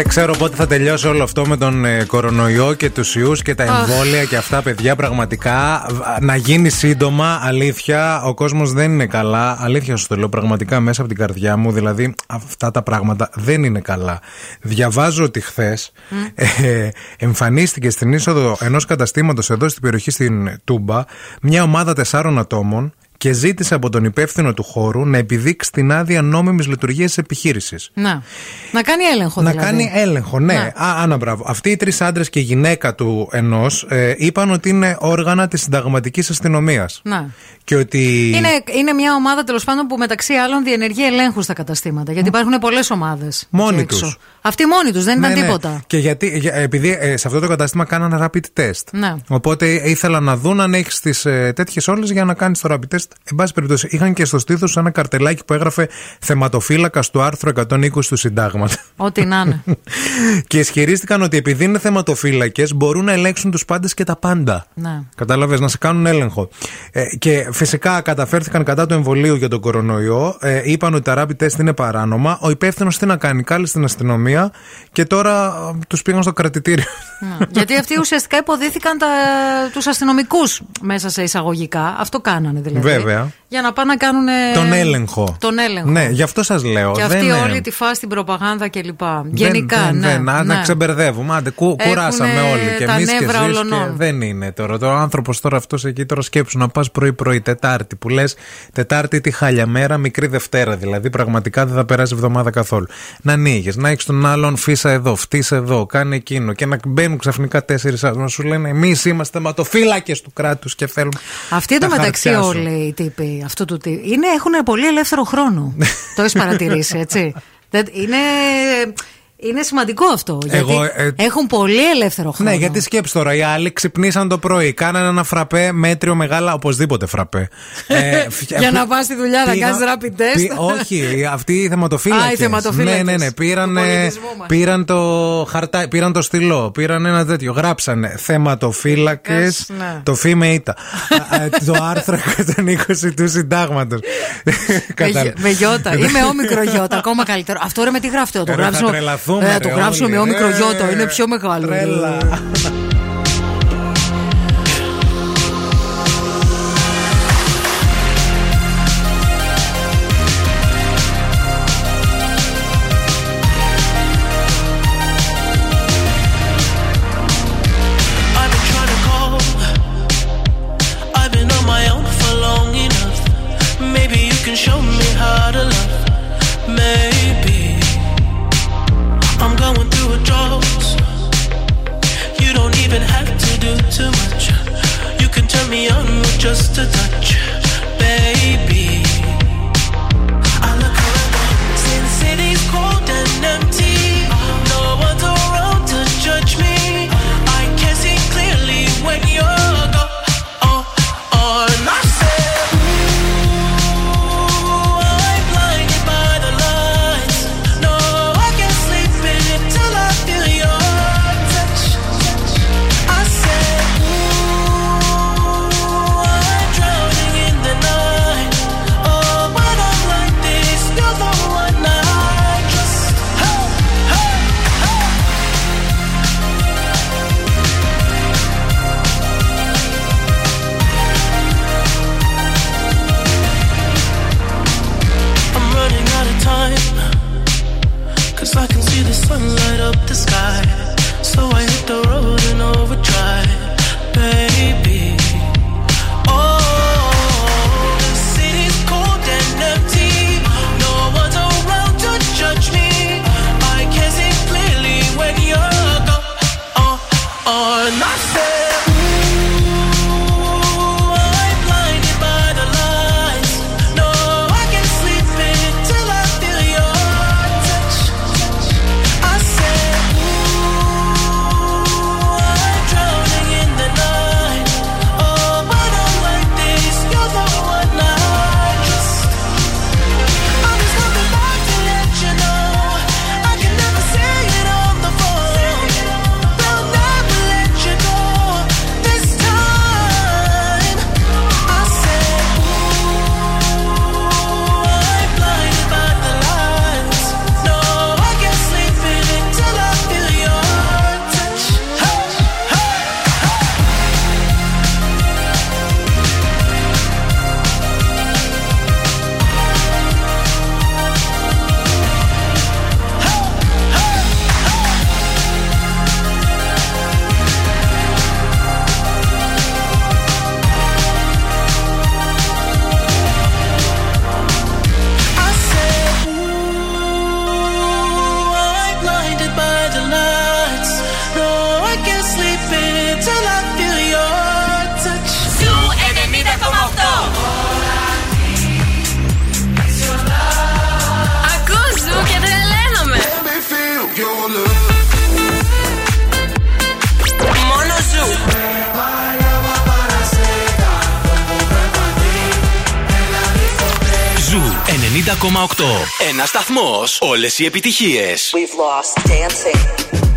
Δεν ξέρω πότε θα τελειώσει όλο αυτό με τον ε, κορονοϊό και τους ιούς και τα Αχ. εμβόλια και αυτά, παιδιά. Πραγματικά να γίνει σύντομα. Αλήθεια, ο κόσμος δεν είναι καλά. Αλήθεια σου το λέω πραγματικά μέσα από την καρδιά μου. Δηλαδή, αυτά τα πράγματα δεν είναι καλά. Διαβάζω ότι χθες ε, εμφανίστηκε στην είσοδο ενός καταστήματος εδώ στην περιοχή στην Τούμπα μια ομάδα τεσσάρων ατόμων και ζήτησε από τον υπεύθυνο του χώρου να επιδείξει την άδεια νόμιμης λειτουργίας της επιχείρησης. Να. Να κάνει έλεγχο Να δηλαδή. κάνει έλεγχο, ναι. Ναι. Α, Άννα, μπράβο. Αυτοί οι τρεις άντρες και η γυναίκα του ενός ε, είπαν ότι είναι όργανα της συνταγματικής αστυνομίας. Να. Και ότι. Είναι, είναι μια ομάδα τέλος πάντων που μεταξύ άλλων διενεργεί ελέγχους στα καταστήματα. Γιατί υπάρχουν πολλές ομάδες. Μόνοι τους. Αυτοί μόνοι τους, δεν ήταν Ναι, ναι. τίποτα. Και γιατί, για- επειδή ε, σε αυτό το κατάστημα κάνανε rapid test. Ναι. Οπότε ήθελαν να δουν αν έχεις τις ε, τέτοιες όλες για να κάνεις το rapid test. Εν πάση περιπτώσει, είχαν και στο στήθος ένα καρτελάκι που έγραφε θεματοφύλακας του άρθρου 120 του Συντάγματος. Ό,τι να είναι. και ισχυρίστηκαν ότι επειδή είναι θεματοφύλακες μπορούν να ελέγξουν τους πάντες και τα πάντα. ναι. Κατάλαβες να σε κάνουν έλεγχο. Ε, και φυσικά καταφέρθηκαν κατά του εμβολίου για τον κορονοϊό. Ε, είπαν ότι τα rapid test είναι παράνομα. Ο υπεύθυνος τι να κάνει, κάλεσε στην αστυνομία και τώρα τους πήγαν στο κρατητήριο. Ναι. Γιατί αυτοί ουσιαστικά υποδίθηκαν τα, τους αστυνομικούς μέσα σε εισαγωγικά. Αυτό κάνανε δηλαδή. Βέβαια. βέβαια. Για να πάνε να κάνουν. Τον έλεγχο. Τον έλεγχο. Ναι, γι' αυτό σας λέω. Και δεν αυτή είναι- όλη τη φάση, την προπαγάνδα κλπ. δεν- Γενικά, δεν, ναι. δεν, να, να ναι. ξεμπερδεύουμε. Άντε, κου, Έχουνε κουράσαμε όλοι. Και τα εμείς και νεύρα εσείς όλων. Και δεν είναι τώρα. Το άνθρωπος τώρα αυτός εκεί τώρα σκέψου να πας πρωί-πρωί, Τετάρτη που λες Τετάρτη τι χάλια μέρα, μικρή Δευτέρα δηλαδή. Πραγματικά δεν θα περάσει εβδομάδα καθόλου. Να ανοίγεις, να έχεις τον άλλον φύσα εδώ, φτύσε εδώ, κάνει εκείνο και να μπαίνουν ξαφνικά τέσσερις άτομα να σου λένε Εμείς είμαστε θεματοφύλακε του κράτους και θέλουμε. Αυτοί τα εντωμεταξύ χαρτιά σου». όλοι οι τύποι αυτού του τύπου είναι, έχουν πολύ ελεύθερο χρόνο. το έχεις παρατηρήσει, έτσι. Δεν- είναι, είναι σημαντικό αυτό. Γιατί Εγώ, ε, έχουν πολύ ελεύθερο χρόνο. Ναι, γιατί σκέψει τώρα, οι άλλοι ξυπνήσαν το πρωί, κάνανε ένα φραπέ μέτριο μεγάλα, οπωσδήποτε φραπέ. Ε, φ- Για να πας στη δουλειά να πήγα- κάνεις rapid test. πη- όχι, αυτοί οι θεματοφύλακες. Α, οι θεματοφύλακες. Ναι, ναι, ναι. Πήραν, Του ε, πολιτισμού μας. πήραν το χαρτά, πήραν το στυλό, πήραν ένα τέτοιο. Γράψανε θεματοφύλακες, Yes, ναι. το φι με ήττα. Α, ε, το άρθρο 120 του συντάγματος. Με, γε- με γιώτα ή με όμικρο γιώτα, ακόμα καλύτερο. Αυτό ρε με τι γράφετε, το Ε, ρε, θα γράψουμε. τρελαθούμε, ε, ρε, το γράψουμε με όλοι. όμικρο Ε, γιώτα, είναι πιο μεγάλο. τρέλα. Ένα σταθμός. Όλες οι επιτυχίες. We've lost dancing.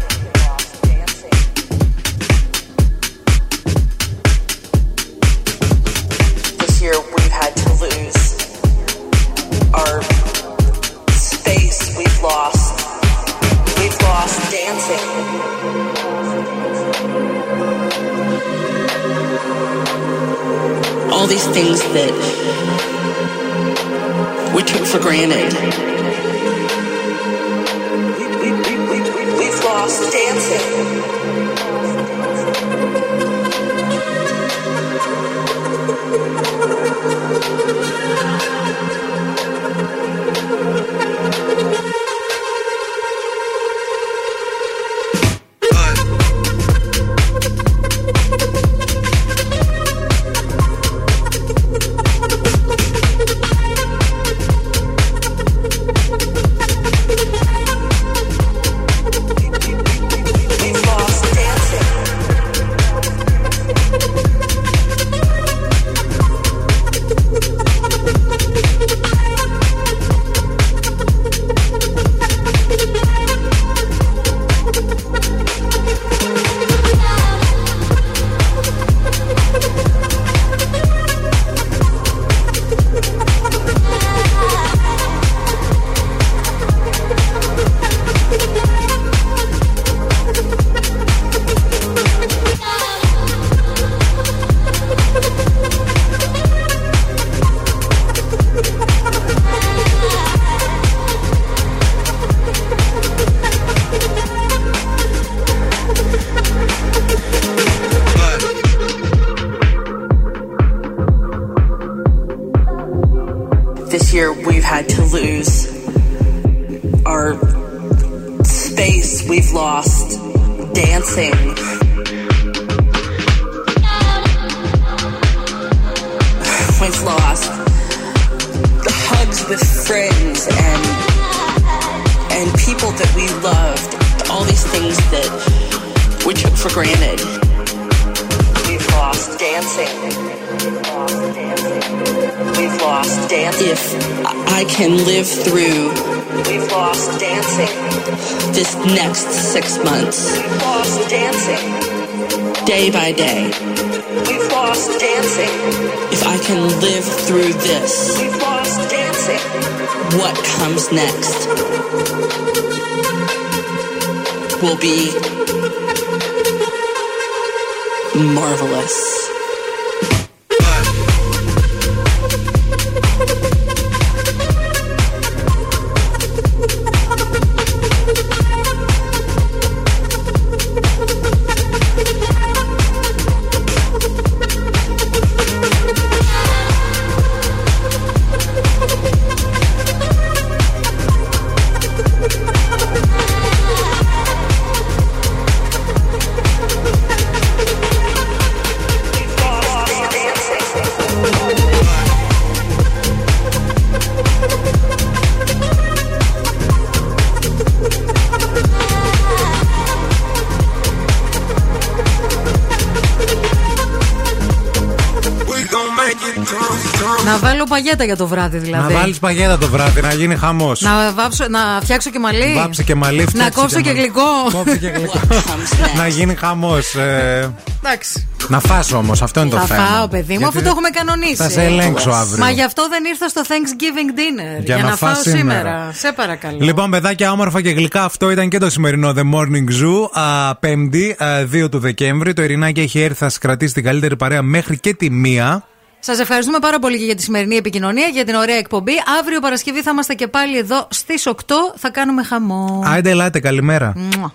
Δηλαδή. Να βάλει παγέτα το βράδυ, να γίνει χαμός. Να, βάψω, να φτιάξω και μαλλί. Βάψε και μαλλί, Να φτιάξε κόψω και μαλλί. γλυκό. Κόψε και γλυκό. να γίνει χαμός. Εντάξει. να φας όμως, αυτό είναι το Θα θέμα. φάω, παιδί μου, Γιατί αφού το έχουμε κανονίσει. Θα σε ελέγξω αύριο. Μα γι' αυτό δεν ήρθα στο Thanksgiving dinner. Για Για, να να, φας φάω σήμερα. σήμερα. Σε παρακαλώ. Λοιπόν, παιδάκια, όμορφα και γλυκά, αυτό ήταν και το σημερινό The Morning Zoo. Α, πέμπτη, α, 2 του Δεκέμβρη. Το Ειρηνάκι έχει έρθει, θα σας κρατήσει την καλύτερη παρέα μέχρι και τη μία. Σας ευχαριστούμε πάρα πολύ και για τη σημερινή επικοινωνία, για την ωραία εκπομπή. Αύριο Παρασκευή θα είμαστε και πάλι εδώ στις 8. Θα κάνουμε χαμό. Άιντε, ελάτε, καλημέρα. Μουα.